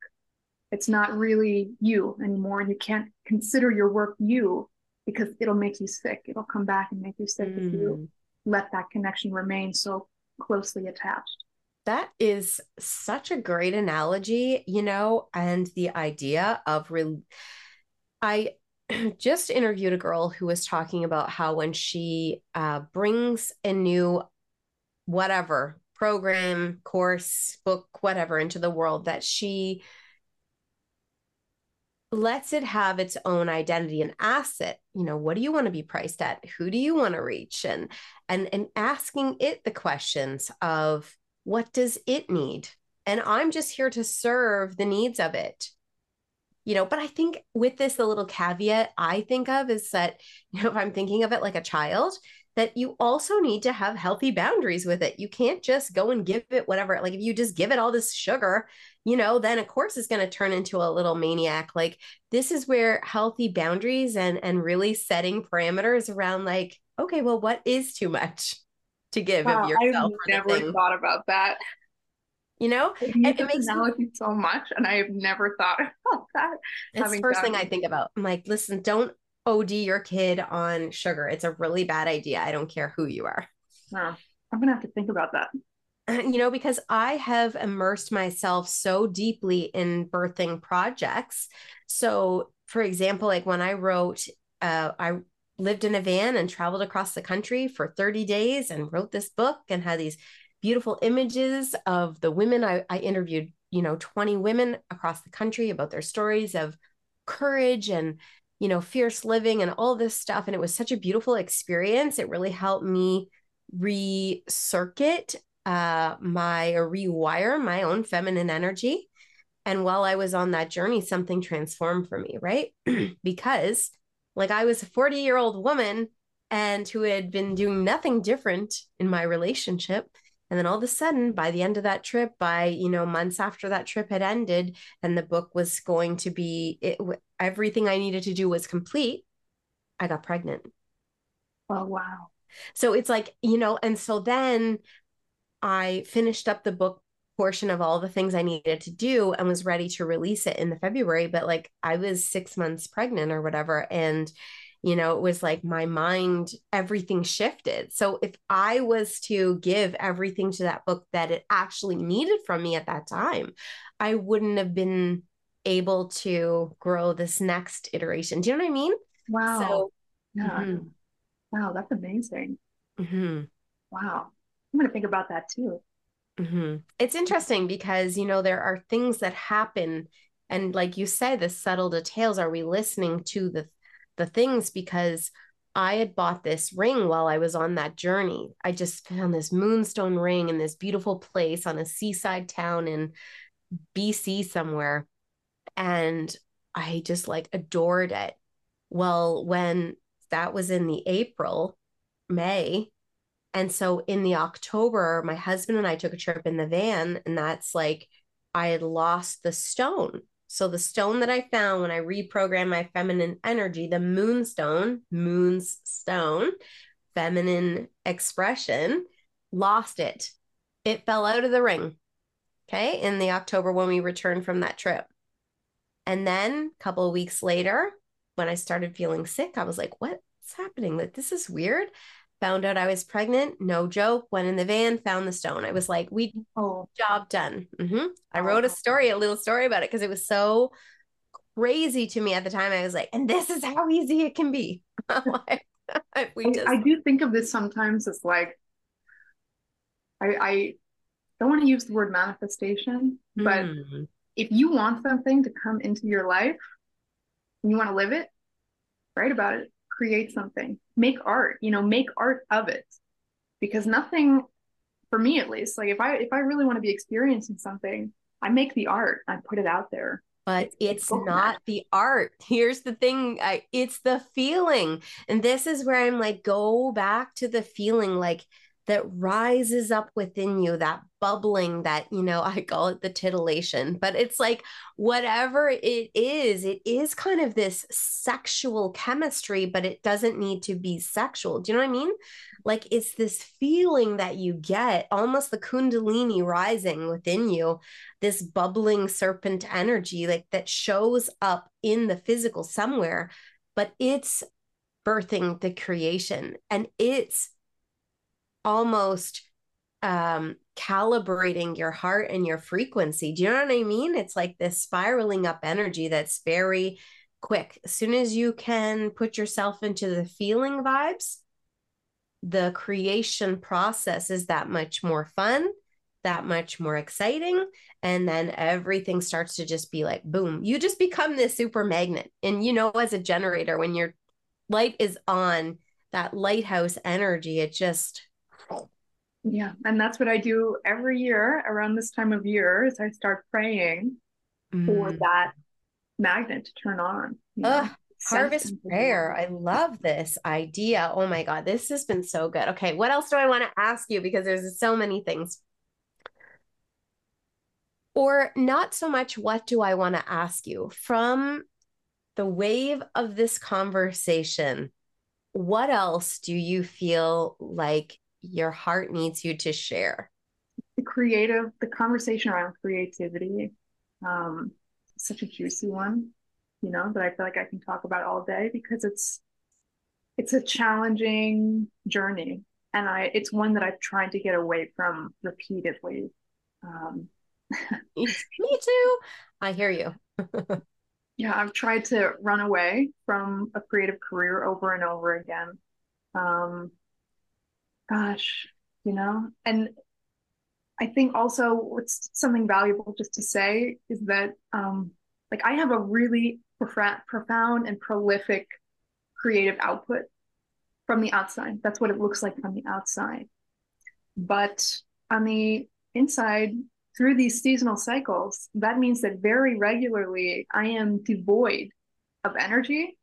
It's not really you anymore. And you can't consider your work you because it'll make you sick. It'll come back and make you sick mm. if you mm. let that connection remain so closely attached. That is such a great analogy, you know, and the idea of re- I [CLEARS THROAT] just interviewed a girl who was talking about how when she uh, brings a new whatever program, course, book, whatever into the world, that she lets it have its own identity and asks it, you know, what do you want to be priced at? Who do you want to reach? And and and asking it the questions of what does it need? And I'm just here to serve the needs of it you know but i think with this the little caveat i think of is that [LAUGHS] you know if i'm thinking of it like a child that you also need to have healthy boundaries with it. You can't just go and give it whatever like if you just give it all this sugar you know then of course it's going to turn into a little maniac. Like this is where healthy boundaries and and really setting parameters around like okay well what is too much [LAUGHS] to give wow, of yourself i've never thought about that you know? It, it makes me so much and i have never thought [LAUGHS] about that. It's the first thing i think about. I'm like listen don't od your kid on sugar. It's a really bad idea. I don't care who you are. I'm gonna have to think about that. You know because i have immersed myself so deeply in birthing projects. So for example like when i wrote uh, i lived in a van and traveled across the country for 30 days and wrote this book and had these beautiful images of the women. I, I interviewed, you know, 20 women across the country about their stories of courage and you know fierce living and all this stuff. And it was such a beautiful experience. It really helped me recircuit uh my or rewire my own feminine energy. And while i was on that journey something transformed for me right? [CLEARS THROAT] Because like i was a 40 year old woman and who had been doing nothing different in my relationship and then all of a sudden by the end of that trip by you know months after that trip had ended and the book was going to be it, everything i needed to do was complete i got pregnant. Oh wow. So it's like you know and so then i finished up the book portion of all the things i needed to do and was ready to release it in the february but like i was 6 months pregnant or whatever and you know it was like my mind everything shifted. So if i was to give everything to that book that it actually needed from me at that time i wouldn't have been able to grow this next iteration. Do you know what i mean? Wow. So, yeah. mm-hmm. wow that's amazing. Mm-hmm. wow. I'm going to think about that too. Mm-hmm. it's interesting because you know there are things that happen and like you say the subtle details. Are we listening to the the things because I had bought this ring while I was on that journey. I just found this moonstone ring in this beautiful place on a seaside town in BC somewhere. And I just like adored it. Well, when that was in the April, May. And so in the October, my husband and I took a trip in the van, and that's like I had lost the stone. So the stone that I found when I reprogrammed my feminine energy, the moonstone, moon's stone, feminine expression, lost it. It fell out of the ring. Okay. In the October when we returned from that trip. And then a couple of weeks later, when I started feeling sick, I was like, what's happening? Like, this is weird found out I was pregnant. No joke. Went in the van, found the stone. I was like, we oh. job done. Mm-hmm. I wrote a oh. story, a little story about it because it was so crazy to me at the time. I was like, and this is how easy it can be. [LAUGHS] like, [LAUGHS] we just... I, I, do think of this sometimes as like, I, I don't want to use the word manifestation, but mm. if you want something to come into your life and you want to live it, write about it create something, make art, you know, make art of it. Because nothing for me at least, like if I if I really want to be experiencing something, I make the art, I put it out there. But it's, not the art. Here's the thing, I, it's the feeling. And this is where I'm like go back to the feeling like that rises up within you, that bubbling that, you know, [LAUGHS] I call it the titillation, but it's like whatever it is, it is kind of this sexual chemistry, but it doesn't need to be sexual. Do you know what I mean? Like it's this feeling that you get, almost the Kundalini rising within you, this bubbling serpent energy, like that shows up in the physical somewhere, but it's birthing the creation and it's almost um calibrating your heart and your frequency. Do you know what I mean? It's like this spiraling up energy that's very quick. As soon as you can put yourself into the feeling vibes, the creation process is that much more fun, that much more exciting. And then everything starts to just be like, boom, you just become this super magnet. And you know, as a generator, when your light is on, that lighthouse energy, it just yeah, and that's what I do every year around this time of year is I start praying mm. for that magnet to turn on. Ugh, harvest prayer. I love this idea. Oh my God, this has been so good. Okay, what else do I want to ask you? Because there's so many things. Or not so much, what do I want to ask you? From the wave of this conversation, what else do you feel like your heart needs you to share? The creative, the conversation around creativity, um, such a juicy one, you know, that I feel like I can talk about all day because it's it's a challenging journey, and I it's one that I've tried to get away from repeatedly. Um, [LAUGHS] Me too. I hear you. [LAUGHS] yeah, I've tried to run away from a creative career over and over again. Um, gosh, you know, and I think also what's something valuable just to say is that um, like I have a really profound and prolific creative output from the outside. That's what it looks like from the outside. But on the inside, through these seasonal cycles, that means that very regularly I am devoid of energy.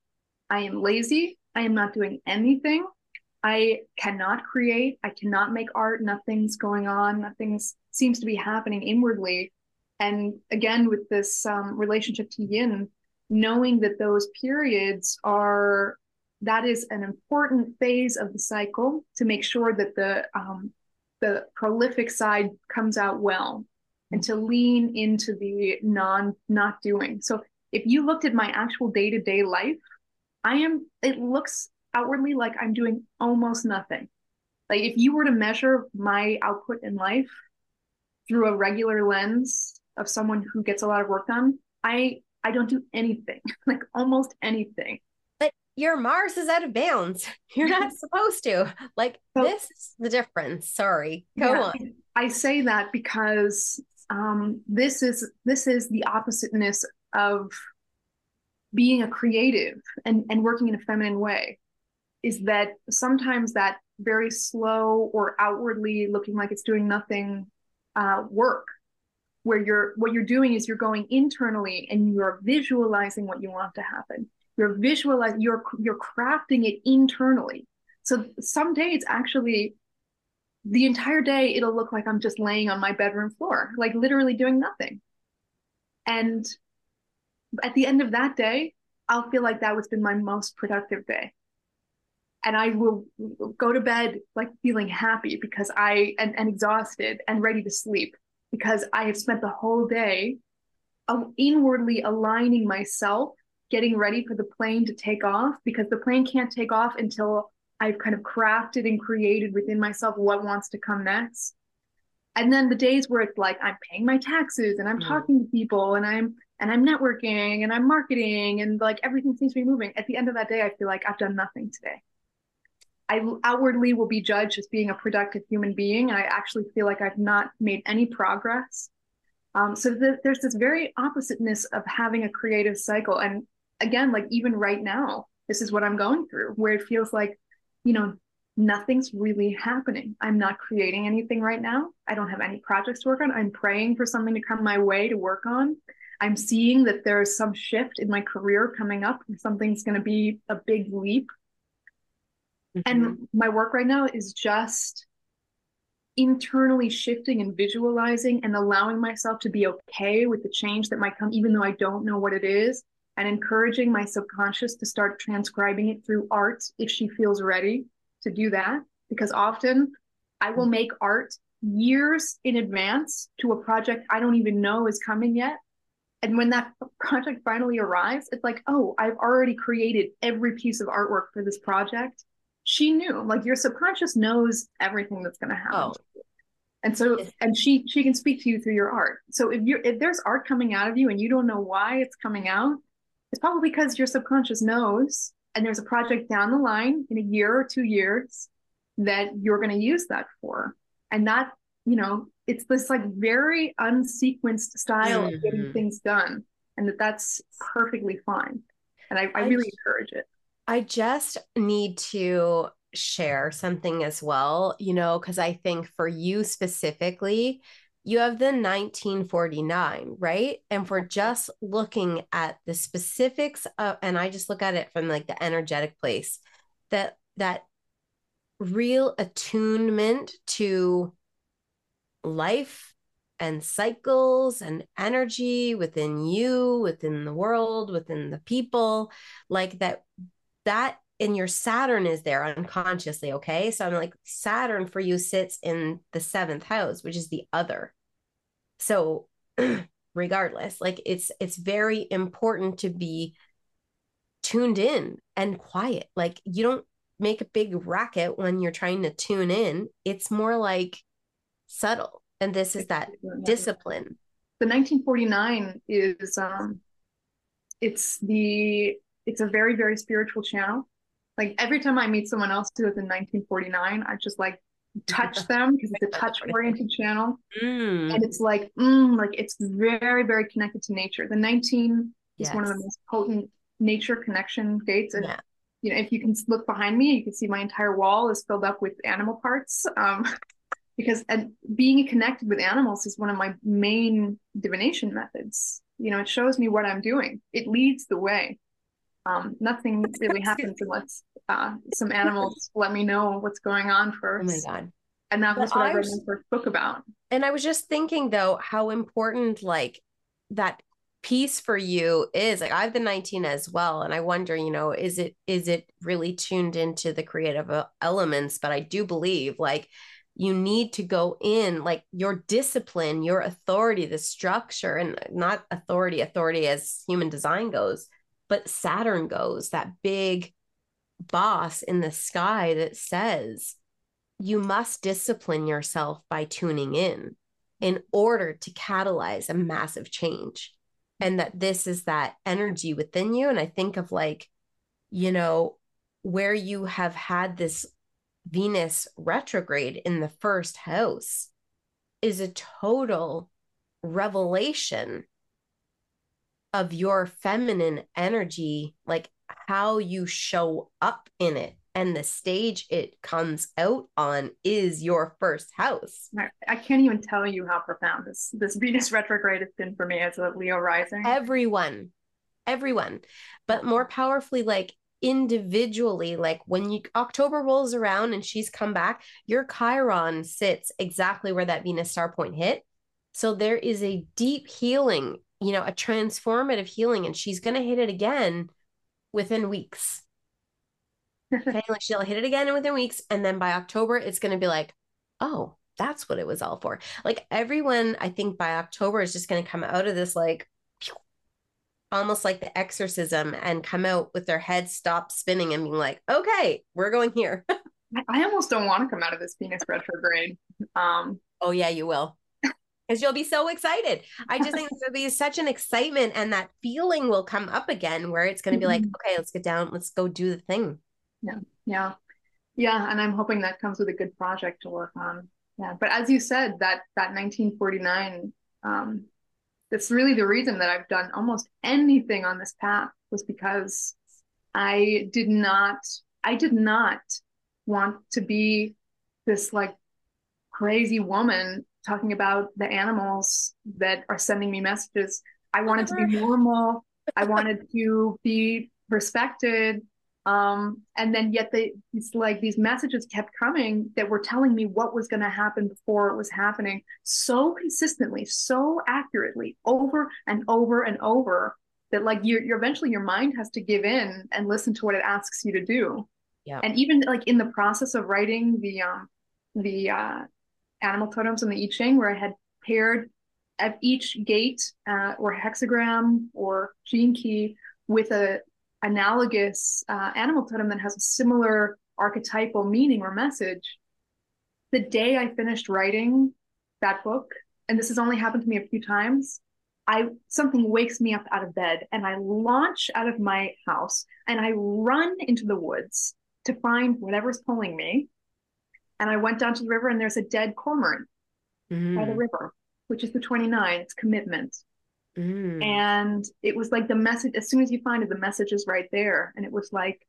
I am lazy. I am not doing anything. I cannot create. I cannot make art. Nothing's going on. Nothing seems to be happening inwardly. And again, with this um, relationship to yin, knowing that those periods are that is an important phase of the cycle to make sure that the um, the prolific side comes out well and to lean into the non not doing so if you looked at my actual day-to-day life i am it looks outwardly like i'm doing almost nothing like if you were to measure my output in life through a regular lens of someone who gets a lot of work done i i don't do anything [LAUGHS] like almost anything But your Mars is out of bounds. [LAUGHS] You're not [LAUGHS] supposed to. Like so, this is the difference. Sorry. Go yeah, on. I say that because um, this is this is the oppositeness of being a creative and, and working in a feminine way. Is that sometimes that very slow or outwardly looking like it's doing nothing uh, work. Where you're what you're doing is you're going internally and you're visualizing what you want to happen. You're visualizing you're you're crafting it internally. So some days actually the entire day it'll look like i'm just laying on my bedroom floor like literally doing nothing. And at the end of that day i'll feel like that was been my most productive day and i will go to bed like feeling happy because i and, and exhausted and ready to sleep because i have spent the whole day inwardly aligning myself getting ready for the plane to take off because the plane can't take off until I've kind of crafted and created within myself what wants to come next. And then the days where it's like I'm paying my taxes and I'm mm. talking to people and I'm and I'm networking and I'm marketing and like everything seems to be moving. At the end of that day, I feel like I've done nothing today. I outwardly will be judged as being a productive human being, and I actually feel like I've not made any progress. Um, so the, there's this very oppositeness of having a creative cycle, and again, like even right now, this is what I'm going through, where it feels like, you know, nothing's really happening. I'm not creating anything right now. I don't have any projects to work on. I'm praying for something to come my way to work on. I'm seeing that there's some shift in my career coming up. Something's going to be a big leap. Mm-hmm. And my work right now is just internally shifting and visualizing and allowing myself to be okay with the change that might come, even though I don't know what it is, and encouraging my subconscious to start transcribing it through art if she feels ready to do that. Because often I will make art years in advance to a project I don't even know is coming yet. And when that project finally arrives, it's like, oh, I've already created every piece of artwork for this project. She knew, like your subconscious knows everything that's going to happen. Oh. And so, and she she can speak to you through your art. So if you if there's art coming out of you and you don't know why it's coming out, it's probably because your subconscious knows, and there's a project down the line in a year or two years that you're going to use that for. And that, you know, it's this like very unsequenced style mm-hmm. of getting mm-hmm. things done, and that that's perfectly fine. And I, I, I really encourage it. I just need to share something as well, you know, because I think for you specifically, you have the 1949, right? And we're just looking at the specifics of, and I just look at it from like the energetic place, that that real attunement to life and cycles and energy within you, within the world, within the people, like that that and your Saturn is there unconsciously. Okay. So I'm like, Saturn for you sits in the seventh house, which is the other. So [CLEARS THROAT] regardless, like it's it's very important to be tuned in and quiet. Like you don't make a big racket when you're trying to tune in. It's more like subtle. And this is that discipline. The 1949 is um it's the it's a very very spiritual channel like every time I meet someone else who is in 1949, I just like touch [LAUGHS] them because it's a touch oriented channel. Mm. And it's like, mm, like it's very, very connected to nature. The 19, It's yes. one of the most potent nature connection gates. And yeah. you know, if you can look behind me, you can see my entire wall is filled up with animal parts. Um, [LAUGHS] because and being connected with animals is one of my main divination methods. You know, it shows me what I'm doing. It leads the way. Um, nothing really happens unless uh, some animals let me know what's going on first. Oh my god! And that was what I read my first book about. And I was just thinking though how important like that piece for you is like I've been 19 as well and I wonder you know is it is it really tuned into the creative uh, elements but I do believe like you need to go in like your discipline your authority the structure and not authority authority as human design goes but Saturn goes that big boss in the sky that says you must discipline yourself by tuning in in order to catalyze a massive change. And that this is that energy within you. And i think of like you know where you have had this venus retrograde in the first house is a total revelation of your feminine energy like how you show up in it and the stage it comes out on is your first house. I can't even tell you how profound this this Venus retrograde has been for me as a Leo rising. Everyone, everyone, but more powerfully, like individually, like when you October rolls around and she's come back, your Chiron sits exactly where that Venus star point hit. So there is a deep healing, you know, a transformative healing, and she's going to hit it again within weeks [LAUGHS] okay, like she'll hit it again within weeks. And then by October, it's going to be like, oh, that's what it was all for. Like everyone, I think by October is just going to come out of this like almost like the exorcism and come out with their head stop spinning and being like, okay, we're going here. [LAUGHS] I almost don't want to come out of this Venus retrograde. Um, oh yeah, you will. Because you'll be so excited. I just think [LAUGHS] there'll be such an excitement and that feeling will come up again where it's going to be like, mm-hmm. okay, let's get down, let's go do the thing yeah yeah yeah and i'm hoping that comes with a good project to work on yeah but as you said that that 1949 um that's really the reason that i've done almost anything on this path was because i did not i did not want to be this like crazy woman talking about the animals that are sending me messages. I wanted to be normal. I [LAUGHS] wanted to be respected. Um, and then yet they it's like these messages kept coming that were telling me what was going to happen before it was happening so consistently so accurately over and over and over that like you're, you're eventually your mind has to give in and listen to what it asks you to do. Yeah. And even like in the process of writing the um the uh animal totems in the i ching where i had paired at each gate uh, or hexagram or gene key with a analogous uh, animal totem that has a similar archetypal meaning or message. The day I finished writing that book, and this has only happened to me a few times, I something wakes me up out of bed and I launch out of my house and I run into the woods to find whatever's pulling me. And I went down to the river and there's a dead cormorant mm. by the mm. river, which is the 29. It's commitment. Mm. And it was like the message, as soon as you find it, the message is right there. And it was like,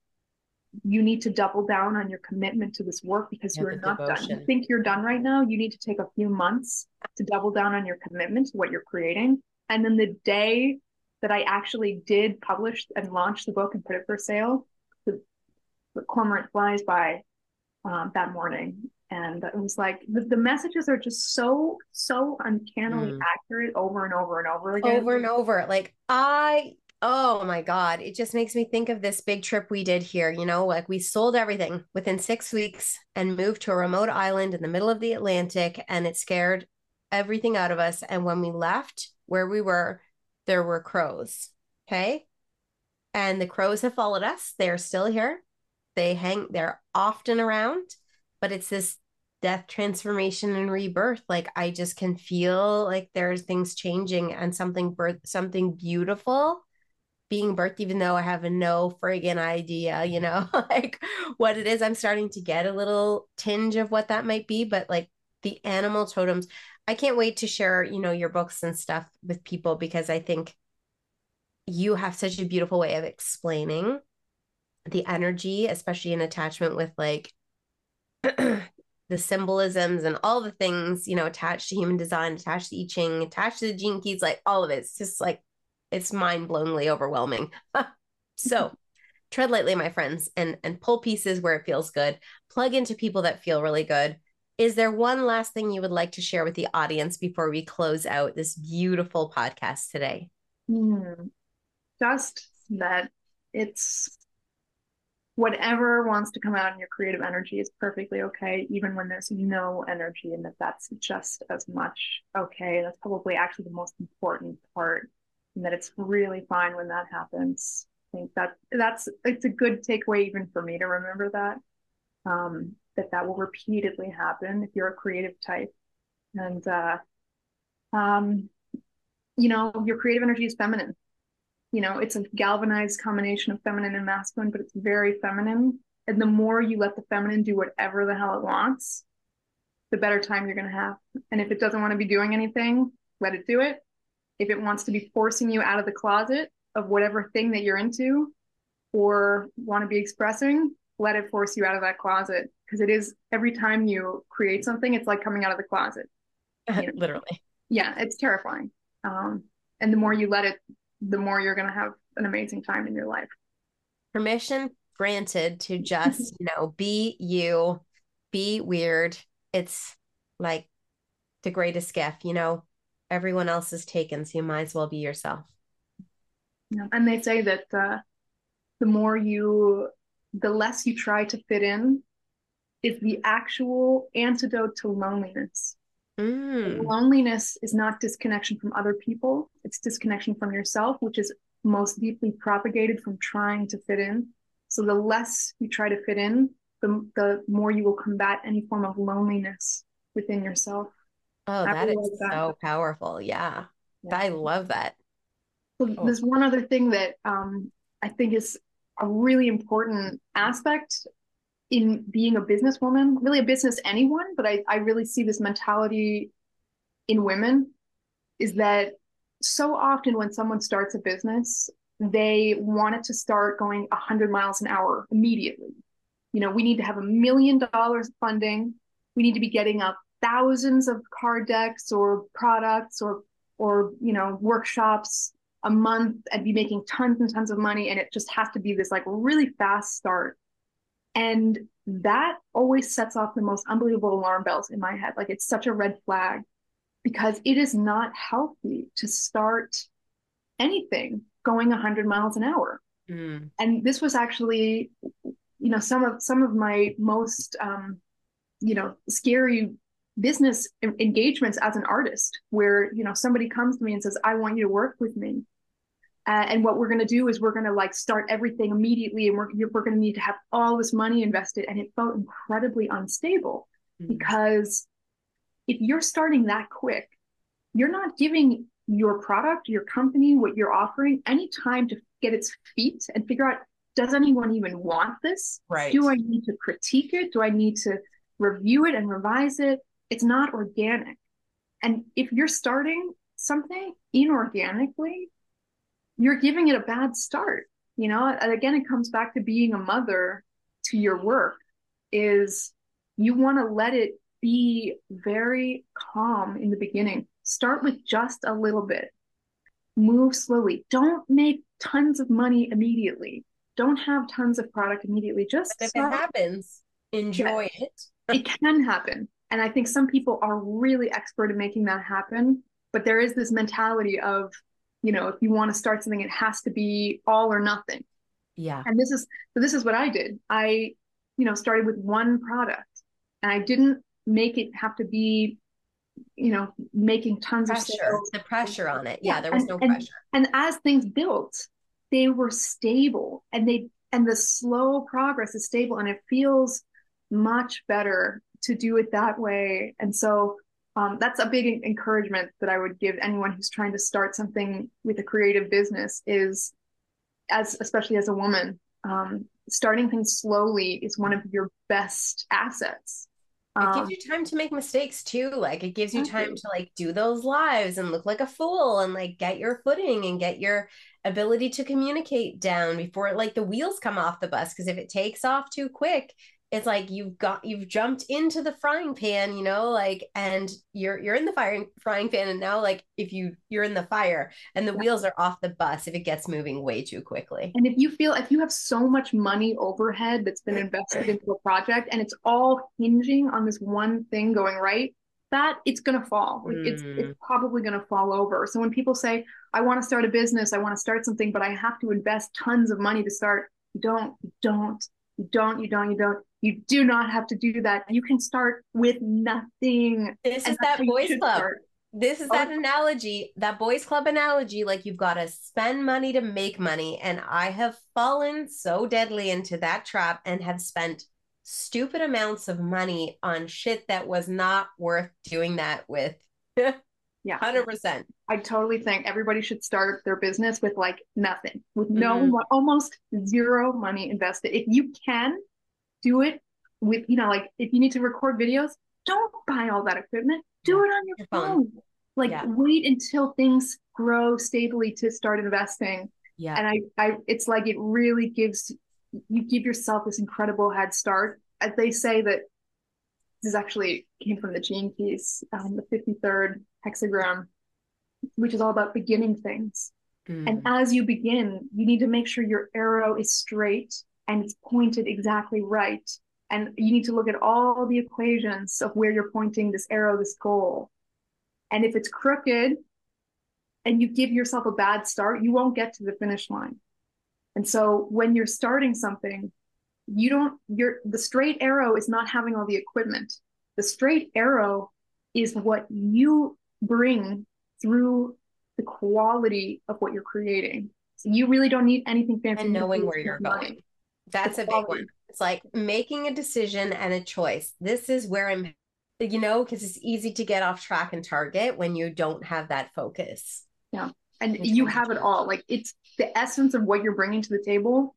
you need to double down on your commitment to this work because yeah, you're not devotion. done. You think you're done right now. You need to take a few months to double down on your commitment to what you're creating. And then the day that I actually did publish and launch the book and put it for sale, the, the cormorant flies by um, that morning. And it was like the, the messages are just so so uncannily mm. accurate over and over and over again. Over and over. Like i oh my god it just makes me think of this big trip we did here you know like we sold everything within six weeks and moved to a remote island in the middle of the atlantic and it scared everything out of us. And when we left where we were there were crows okay? And the crows have followed us. They're still here they hang they're often around but it's this death transformation and rebirth. Like i just can feel like there's things changing and something birth something beautiful being birthed even though i have no friggin idea you know [LAUGHS] like what it is. I'm starting to get a little tinge of what that might be but like the animal totems i can't wait to share you know your books and stuff with people because i think you have such a beautiful way of explaining the energy, especially in attachment with like [CLEARS THROAT] the symbolisms and all the things, you know, attached to human design, attached to I Ching, attached to the gene keys, like all of it. It's just like it's mind-blowingly overwhelming. [LAUGHS] so tread lightly, my friends, and and pull pieces where it feels good. Plug into people that feel really good. Is there one last thing you would like to share with the audience before we close out this beautiful podcast today? Hmm. Just that it's whatever wants to come out in your creative energy is perfectly okay, even when there's no energy, and that that's just as much okay. That's probably actually the most important part, and that it's really fine when that happens. I think that that's it's a good takeaway even for me to remember that um, that that will repeatedly happen if you're a creative type, and uh, um, you know your creative energy is feminine you know, it's a galvanized combination of feminine and masculine, but it's very feminine. And the more you let the feminine do whatever the hell it wants, the better time you're going to have. And if it doesn't want to be doing anything, let it do it. If it wants to be forcing you out of the closet of whatever thing that you're into or want to be expressing, let it force you out of that closet. Because it is every time you create something, it's like coming out of the closet. [LAUGHS] You know? Literally. Yeah, it's terrifying. Um, and the more you let it the more you're going to have an amazing time in your life. Permission granted to [LAUGHS] just, you know, be you, be weird. It's like the greatest gift, you know, everyone else is taken, so you might as well be yourself. Yeah. And they say that uh, the more you, the less you try to fit in, is the actual antidote to loneliness. Mm. Loneliness is not disconnection from other people, it's disconnection from yourself, which is most deeply propagated from trying to fit in. So the less you try to fit in, the, the more you will combat any form of loneliness within yourself. Oh, that is that. so powerful. Yeah. yeah. I love that. So oh. There's one other thing that um, I think is a really important aspect in being a businesswoman, really a business anyone, but I, I really see this mentality in women is that so often when someone starts a business, they want it to start going 100 miles an hour immediately. You know, we need to have a million dollars funding. We need to be getting up thousands of card decks or products or or you know workshops a month and be making tons and tons of money and it just has to be this like really fast start and that always sets off the most unbelievable alarm bells in my head. Like it's such a red flag because it is not healthy to start anything going 100 miles an hour. Mm. And this was actually, you know, some of some of my most, um, you know, scary business engagements as an artist, where you know somebody comes to me and says, "I want you to work with me," Uh, and what we're going to do is we're going to like start everything immediately and we're, we're going to need to have all this money invested and it felt incredibly unstable mm-hmm. because if you're starting that quick you're not giving your product your company what you're offering any time to get its feet and figure out does anyone even want this? Right. Do i need to critique it? Do i need to review it and revise it? It's not organic. And if you're starting something inorganically you're giving it a bad start you know? And again it comes back to being a mother to your work is you want to let it be very calm in the beginning. Start with just a little bit. Move slowly. Don't make tons of money immediately. Don't have tons of product immediately. Just but if start. it happens enjoy yeah, it. [LAUGHS] It can happen. And i think some people are really expert at making that happen but there is this mentality of you know if you want to start something it has to be all or nothing. Yeah. And this is so this is what i did. I you know started with one product. And i didn't make it have to be you know making tons pressure, of sales. the pressure on it. Yeah, yeah there was and, no pressure. and, and as things built they were stable. And they and the slow progress is stable. And it feels much better to do it that way. And so um, that's a big encouragement that I would give anyone who's trying to start something with a creative business is as especially as a woman um, starting things slowly is one of your best assets it gives um, you time to make mistakes too. Like it gives you time to like do those lives and look like a fool and like get your footing and get your ability to communicate down before like the wheels come off the bus. Because if it takes off too quick, it's like you've got you've jumped into the frying pan you know like and you're you're in the fire frying pan and now like if you you're in the fire and the yeah. wheels are off the bus if it gets moving way too quickly and if you feel if you have so much money overhead that's been invested into a project and it's all hinging on this one thing going right that it's going to fall like mm. it's it's mm. probably going to fall over so when people say i want to start a business i want to start something but i have to invest tons of money to start don't don't you don't you don't you don't you do not have to do that. You can start with nothing. This is that boys club. Start. This is that oh. analogy, that boys club analogy. Like you've got to spend money to make money. And I have fallen so deadly into that trap and have spent stupid amounts of money on shit that was not worth doing that with. [LAUGHS] yeah 100% i totally think everybody should start their business with like nothing with no mm-hmm. almost zero money invested if you can do it with, you know, like if you need to record videos, don't buy all that equipment. Do it on your, your phone. phone. Like yeah. wait until things grow stably to start investing. Yeah. And I, I, it's like it really gives you give yourself this incredible head start. As they say that this actually came from the Gene Keys, um, the 53rd hexagram, which is all about beginning things. Mm. And as you begin, you need to make sure your arrow is straight and it's pointed exactly right. And you need to look at all the equations of where you're pointing this arrow, this goal. And if it's crooked and you give yourself a bad start, you won't get to the finish line. And so when you're starting something, you don't, you're the straight arrow is not having all the equipment. The straight arrow is what you bring through the quality of what you're creating. So you really don't need anything fancy. And knowing where you're going. That's a big one. It's like making a decision and a choice. This is where I'm, you know, because it's easy to get off track and target when you don't have that focus. Yeah. And you have it all. Like it's the essence of what you're bringing to the table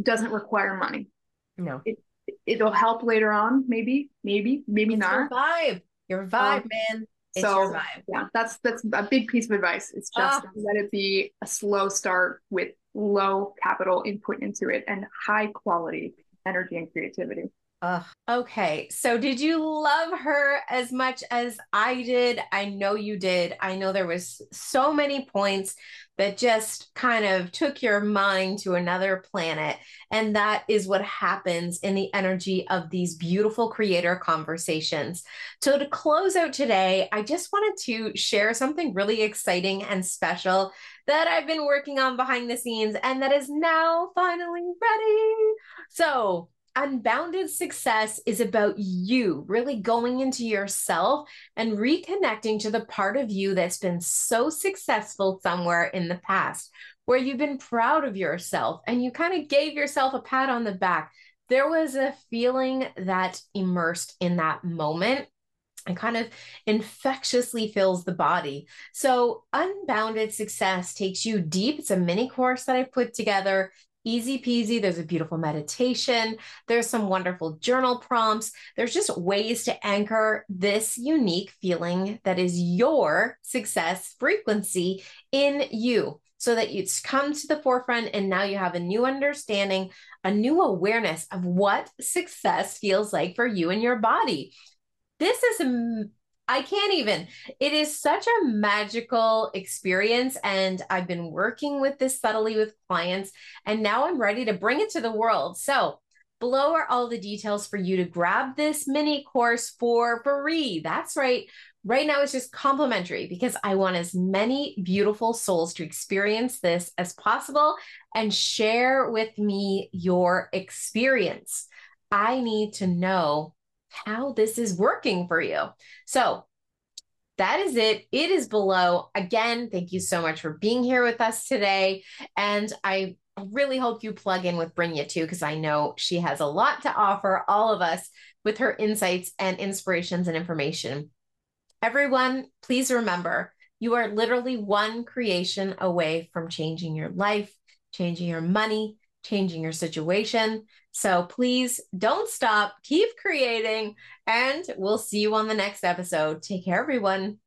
doesn't require money. No. It, it'll help later on, maybe, maybe, maybe it's not. Your vibe, your vibe, um, man. It's so yeah, that's that's a big piece of advice. It's just ah. let it be a slow start with low capital input into it and high quality energy and creativity. Uh, okay. So did you love her as much as I did? I know you did. I know there was so many points that just kind of took your mind to another planet. And that is what happens in the energy of these beautiful creator conversations. So to close out today, I just wanted to share something really exciting and special that I've been working on behind the scenes and that is now finally ready. So unbounded success is about you really going into yourself and reconnecting to the part of you that's been so successful somewhere in the past where you've been proud of yourself and you kind of gave yourself a pat on the back. There was a feeling that immersed in that moment and kind of infectiously fills the body. So, Unbounded Success takes you deep. It's a mini course that I put together easy peasy. There's a beautiful meditation. There's some wonderful journal prompts. There's just ways to anchor this unique feeling that is your success frequency in you so that it's come to the forefront and now you have a new understanding, a new awareness of what success feels like for you and your body. This is I can't even. It is such a magical experience. And I've been working with this subtly with clients, and now I'm ready to bring it to the world. So, below are all the details for you to grab this mini course for free. That's right. Right now, it's just complimentary because I want as many beautiful souls to experience this as possible and share with me your experience. I need to know how this is working for you. So that is it. It is below. Again, thank you so much for being here with us today. And I really hope you plug in with Brynja too, because I know she has a lot to offer all of us with her insights and inspirations and information. Everyone, please remember you are literally one creation away from changing your life, changing your money, changing your situation. So please don't stop, keep creating, and we'll see you on the next episode. Take care, everyone.